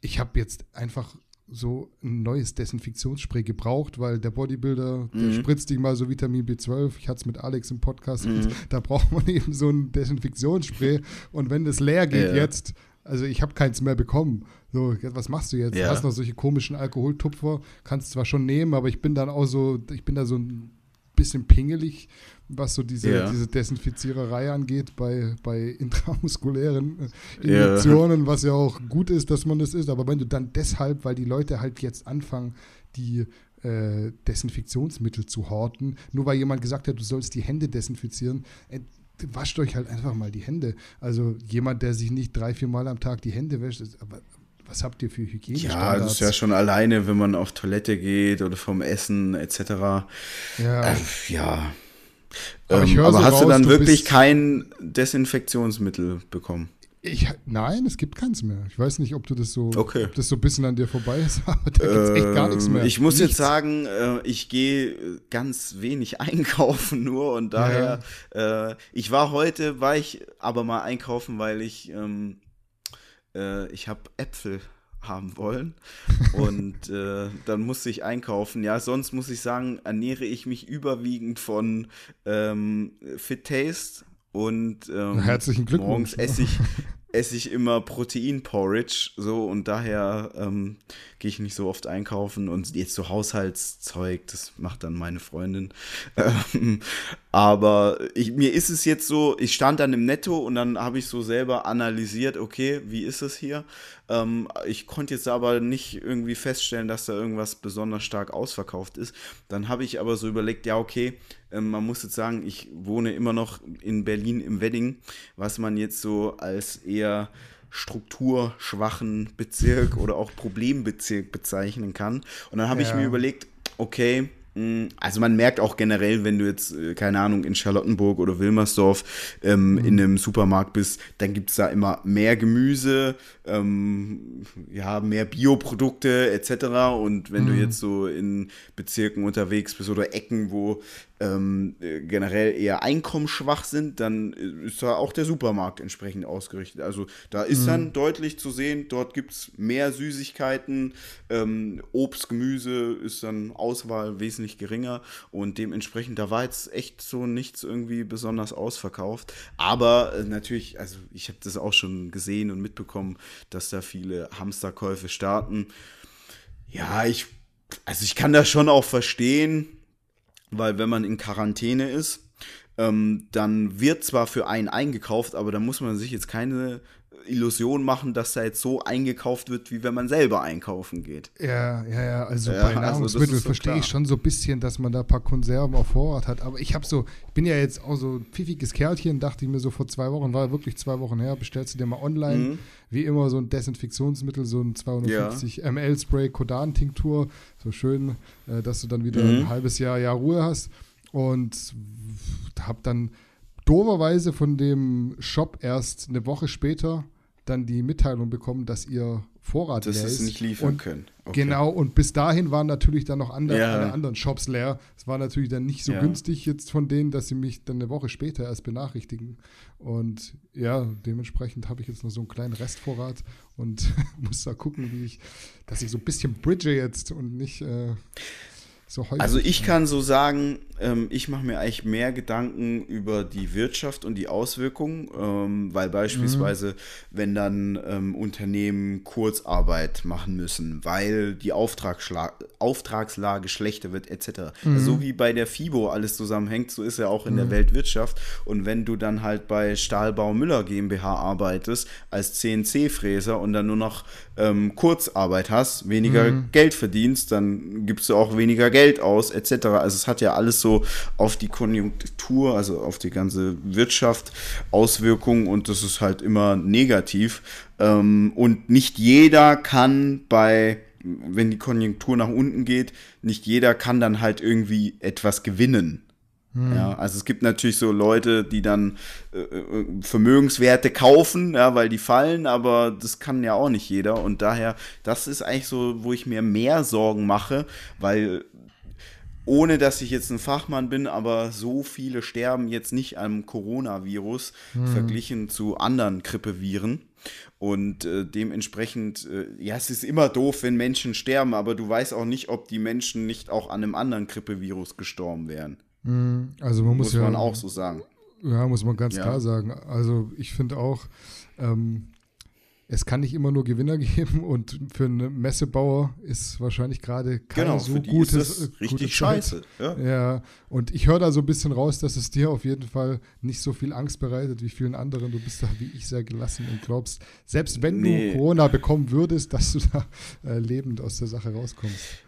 Ich habe jetzt einfach so ein neues Desinfektionsspray gebraucht, weil der Bodybuilder, mhm. der spritzt dich mal so Vitamin B12. Ich hatte es mit Alex im Podcast. Mhm. Da braucht man eben so ein Desinfektionsspray. Und wenn das leer geht ja. jetzt, also ich habe keins mehr bekommen. So, was machst du jetzt? Ja. Du hast noch solche komischen Alkoholtupfer, kannst zwar schon nehmen, aber ich bin dann auch so, ich bin da so ein bisschen pingelig, was so diese, ja. diese Desinfiziererei angeht bei, bei intramuskulären Injektionen, ja. was ja auch gut ist, dass man das ist. Aber wenn du dann deshalb, weil die Leute halt jetzt anfangen, die äh, Desinfektionsmittel zu horten, nur weil jemand gesagt hat, du sollst die Hände desinfizieren, äh, wascht euch halt einfach mal die Hände. Also jemand, der sich nicht drei, vier Mal am Tag die Hände wäscht, ist, aber was habt ihr für Hygiene? Ja, das ist ja schon alleine, wenn man auf Toilette geht oder vom Essen etc. Ja. Äh, ja. Aber, ähm, aber so hast raus, du dann du wirklich kein Desinfektionsmittel bekommen? Ich, nein, es gibt keins mehr. Ich weiß nicht, ob du das so, okay. das so ein bisschen an dir vorbei ist, aber da gibt es echt gar nichts mehr. Ich muss nichts. jetzt sagen, äh, ich gehe ganz wenig einkaufen nur und daher, ja. äh, ich war heute, war ich aber mal einkaufen, weil ich ähm, äh, ich habe Äpfel haben wollen und äh, dann musste ich einkaufen. Ja, sonst muss ich sagen, ernähre ich mich überwiegend von ähm, Fit Taste und ähm, Herzlichen Glückwunsch. Morgens esse ich, esse ich immer Protein-Porridge so und daher ähm, gehe ich nicht so oft einkaufen und jetzt so Haushaltszeug, das macht dann meine Freundin. Ähm, aber ich, mir ist es jetzt so, ich stand dann im Netto und dann habe ich so selber analysiert, okay, wie ist es hier? Ähm, ich konnte jetzt aber nicht irgendwie feststellen, dass da irgendwas besonders stark ausverkauft ist. Dann habe ich aber so überlegt, ja, okay, ähm, man muss jetzt sagen, ich wohne immer noch in Berlin im Wedding, was man jetzt so als eher strukturschwachen Bezirk oder auch Problembezirk bezeichnen kann. Und dann habe ja. ich mir überlegt, okay, hm, also man merkt auch generell, wenn du jetzt, äh, keine Ahnung, in Charlottenburg oder Wilmersdorf ähm, mhm. in einem Supermarkt bist, dann gibt es da immer mehr Gemüse, ähm, ja, mehr Bioprodukte etc. Und wenn mhm. du jetzt so in Bezirken unterwegs bist oder Ecken, wo ähm, äh, generell eher einkommensschwach sind, dann äh, ist da auch der Supermarkt entsprechend ausgerichtet. Also da ist mhm. dann deutlich zu sehen, dort gibt es mehr Süßigkeiten, ähm, Obst, Gemüse ist dann Auswahl wesentlich geringer und dementsprechend, da war jetzt echt so nichts irgendwie besonders ausverkauft. Aber äh, natürlich, also ich habe das auch schon gesehen und mitbekommen, dass da viele Hamsterkäufe starten. Ja, ich, also ich kann das schon auch verstehen weil wenn man in Quarantäne ist, ähm, dann wird zwar für einen eingekauft, aber da muss man sich jetzt keine Illusion machen, dass da jetzt so eingekauft wird, wie wenn man selber einkaufen geht. Ja, ja, ja. Also ja, bei also Nahrungsmitteln also so verstehe klar. ich schon so ein bisschen, dass man da ein paar Konserven auf Vorrat hat. Aber ich habe so, ich bin ja jetzt auch so ein pfiffiges Kerlchen, dachte ich mir so vor zwei Wochen, war ja wirklich zwei Wochen her, bestellst du dir mal online, mhm. wie immer so ein Desinfektionsmittel, so ein 250 ja. ml Spray Kodan-Tinktur, so schön, äh, dass du dann wieder mhm. ein halbes Jahr, Jahr Ruhe hast. Und habe dann doverweise von dem Shop erst eine Woche später dann die Mitteilung bekommen, dass ihr Vorrat dass leer ist. Dass nicht liefern und, können. Okay. Genau, und bis dahin waren natürlich dann noch andere, ja. alle anderen Shops leer. Es war natürlich dann nicht so ja. günstig jetzt von denen, dass sie mich dann eine Woche später erst benachrichtigen. Und ja, dementsprechend habe ich jetzt noch so einen kleinen Restvorrat und muss da gucken, wie ich, dass ich so ein bisschen bridge jetzt und nicht äh, so also ich kann so sagen, ähm, ich mache mir eigentlich mehr Gedanken über die Wirtschaft und die Auswirkungen, ähm, weil beispielsweise, mhm. wenn dann ähm, Unternehmen Kurzarbeit machen müssen, weil die Auftragslage schlechter wird, etc. Mhm. So wie bei der FIBO alles zusammenhängt, so ist ja auch in mhm. der Weltwirtschaft. Und wenn du dann halt bei Stahlbau Müller GmbH arbeitest als CNC-Fräser und dann nur noch ähm, Kurzarbeit hast, weniger mhm. Geld verdienst, dann gibst du auch weniger Geld aus, etc. Also es hat ja alles so auf die Konjunktur, also auf die ganze Wirtschaft Auswirkungen und das ist halt immer negativ. Ähm, und nicht jeder kann bei wenn die Konjunktur nach unten geht, nicht jeder kann dann halt irgendwie etwas gewinnen. Hm. Ja, also es gibt natürlich so Leute, die dann äh, äh, Vermögenswerte kaufen, ja, weil die fallen, aber das kann ja auch nicht jeder. Und daher, das ist eigentlich so, wo ich mir mehr Sorgen mache, weil ohne dass ich jetzt ein Fachmann bin, aber so viele sterben jetzt nicht am Coronavirus hm. verglichen zu anderen Grippeviren. Und äh, dementsprechend, äh, ja, es ist immer doof, wenn Menschen sterben, aber du weißt auch nicht, ob die Menschen nicht auch an einem anderen Grippevirus gestorben wären. Mhm. Also man muss, muss ja, man auch so sagen. Ja, muss man ganz ja. klar sagen. Also ich finde auch, ähm, es kann nicht immer nur Gewinner geben und für einen Messebauer ist wahrscheinlich gerade kein genau, so gutes, das richtig scheiße. Ja. ja. und ich höre da so ein bisschen raus, dass es dir auf jeden Fall nicht so viel Angst bereitet wie vielen anderen. Du bist da wie ich sehr gelassen und glaubst, selbst wenn nee. du Corona bekommen würdest, dass du da äh, lebend aus der Sache rauskommst.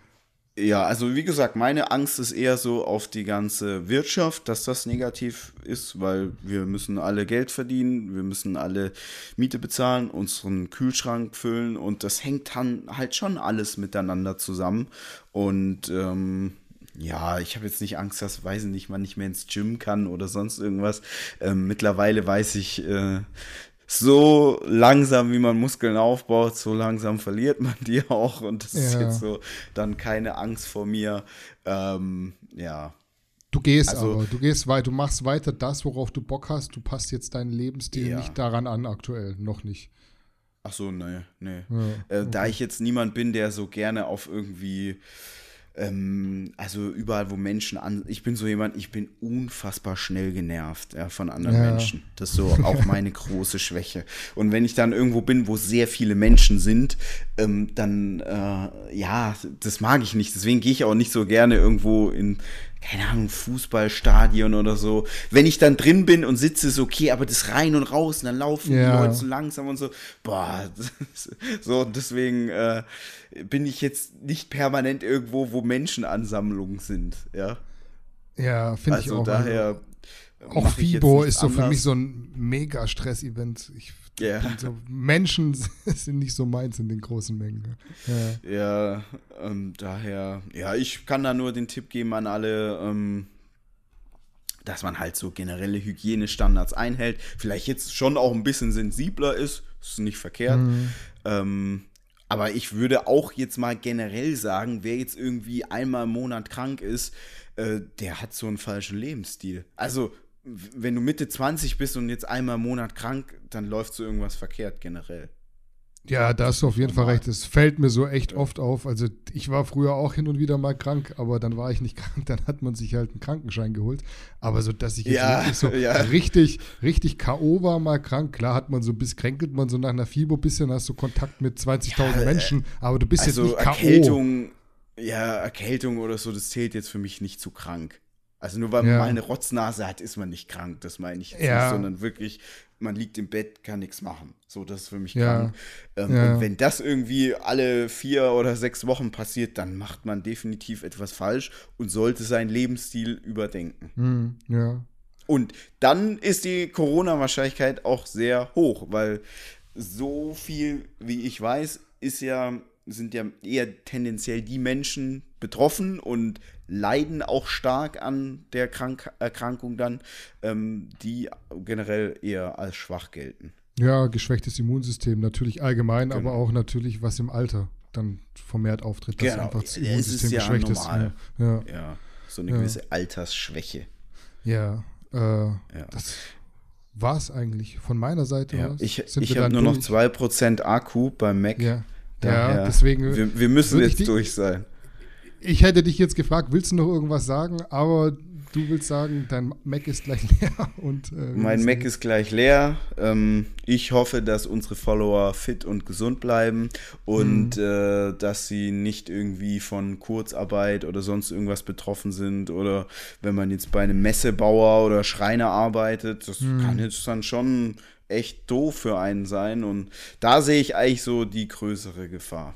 Ja, also wie gesagt, meine Angst ist eher so auf die ganze Wirtschaft, dass das negativ ist, weil wir müssen alle Geld verdienen, wir müssen alle Miete bezahlen, unseren Kühlschrank füllen und das hängt dann halt schon alles miteinander zusammen. Und ähm, ja, ich habe jetzt nicht Angst, dass, weiß ich nicht, man nicht mehr ins Gym kann oder sonst irgendwas. Ähm, mittlerweile weiß ich, äh, so langsam, wie man Muskeln aufbaut, so langsam verliert man die auch. Und das ja. ist jetzt so dann keine Angst vor mir. Ähm, ja. Du gehst also, aber, du gehst weiter, du machst weiter das, worauf du Bock hast. Du passt jetzt deinen Lebensstil ja. nicht daran an, aktuell, noch nicht. Ach so, nee, nee. Ja, okay. äh, da ich jetzt niemand bin, der so gerne auf irgendwie ähm, also überall, wo Menschen an. Ich bin so jemand, ich bin unfassbar schnell genervt ja, von anderen ja. Menschen. Das ist so auch meine große Schwäche. Und wenn ich dann irgendwo bin, wo sehr viele Menschen sind, ähm, dann äh, ja, das mag ich nicht. Deswegen gehe ich auch nicht so gerne irgendwo in keine Ahnung, Fußballstadion oder so. Wenn ich dann drin bin und sitze, ist okay, aber das rein und raus und dann laufen ja. die Leute so langsam und so. Boah, so, deswegen äh, bin ich jetzt nicht permanent irgendwo, wo Menschenansammlungen sind, ja. Ja, finde also ich auch. Also daher. Auch FIBO ist so anders. für mich so ein mega Stress-Event. Ich yeah. so, Menschen sind nicht so meins in den großen Mengen. Ja, ja ähm, daher, ja, ich kann da nur den Tipp geben an alle, ähm, dass man halt so generelle Hygienestandards einhält. Vielleicht jetzt schon auch ein bisschen sensibler ist, ist nicht verkehrt. Mhm. Ähm, Aber ich würde auch jetzt mal generell sagen, wer jetzt irgendwie einmal im Monat krank ist, äh, der hat so einen falschen Lebensstil. Also, wenn du Mitte 20 bist und jetzt einmal im Monat krank, dann läuft so irgendwas verkehrt generell. Ja, da hast du auf jeden Fall recht. Es fällt mir so echt oft auf. Also ich war früher auch hin und wieder mal krank, aber dann war ich nicht krank, dann hat man sich halt einen Krankenschein geholt. Aber so, dass ich jetzt Ja, wirklich so ja. richtig, richtig K.O. war mal krank, klar hat man so bis kränkelt man so nach einer Fieber bisschen, hast du Kontakt mit 20.000 Menschen, aber du bist Also jetzt nicht K.O. Erkältung, ja, Erkältung oder so, das zählt jetzt für mich nicht zu krank. Also nur weil man Ja. mal eine Rotznase hat, ist man nicht krank. Das meine ich jetzt Ja. nicht, sondern wirklich, man liegt im Bett, kann nichts machen. So, das ist für mich Ja. krank. Ähm. Und wenn das irgendwie alle vier oder sechs Wochen passiert, dann macht man definitiv etwas falsch und sollte seinen Lebensstil überdenken. Hm, ja. Und dann ist die Corona-Wahrscheinlichkeit auch sehr hoch, weil so viel, wie ich weiß, ist ja, sind ja eher tendenziell die Menschen betroffen und leiden auch stark an der Krank Erkrankung dann, ähm, die generell eher als schwach gelten. Ja, geschwächtes Immunsystem, natürlich allgemein, Genau. aber auch natürlich, was im Alter dann vermehrt auftritt, dass Genau. einfach das Immunsystem ja geschwächt normal. ist. Ja, Ja, so eine Ja. gewisse Altersschwäche. ja. Äh, Das war es eigentlich von meiner Seite Ja, aus. ich ich habe nur noch durch? 2% Akku beim Mac. Ja, Daher, ja deswegen. Wir, wir müssen jetzt die- durch sein. Ich hätte dich jetzt gefragt, willst du noch irgendwas sagen? Aber du willst sagen, dein Mac ist gleich leer und äh, Mein Mac ist gleich leer. Ähm, ich hoffe, dass unsere Follower fit und gesund bleiben und Mhm. äh, dass sie nicht irgendwie von Kurzarbeit oder sonst irgendwas betroffen sind oder wenn man jetzt bei einem Messebauer oder Schreiner arbeitet, das Mhm. kann jetzt dann schon echt doof für einen sein und da sehe ich eigentlich so die größere Gefahr.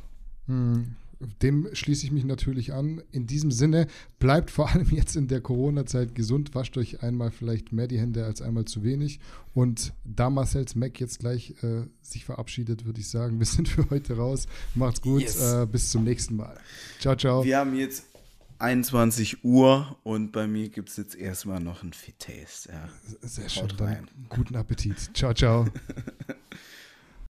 Dem schließe ich mich natürlich an. In diesem Sinne, bleibt vor allem jetzt in der Corona-Zeit gesund. Wascht euch einmal vielleicht mehr die Hände als einmal zu wenig. Und da Marcel's Mac jetzt gleich äh, sich verabschiedet, würde ich sagen, wir sind für heute raus. Macht's gut. Yes. Äh, bis zum nächsten Mal. Ciao, ciao. Wir haben jetzt 21 Uhr und bei mir gibt es jetzt erstmal noch ein Fit-Taste. Ja. Sehr schön. Haut Dann rein. guten Appetit. Ciao, ciao.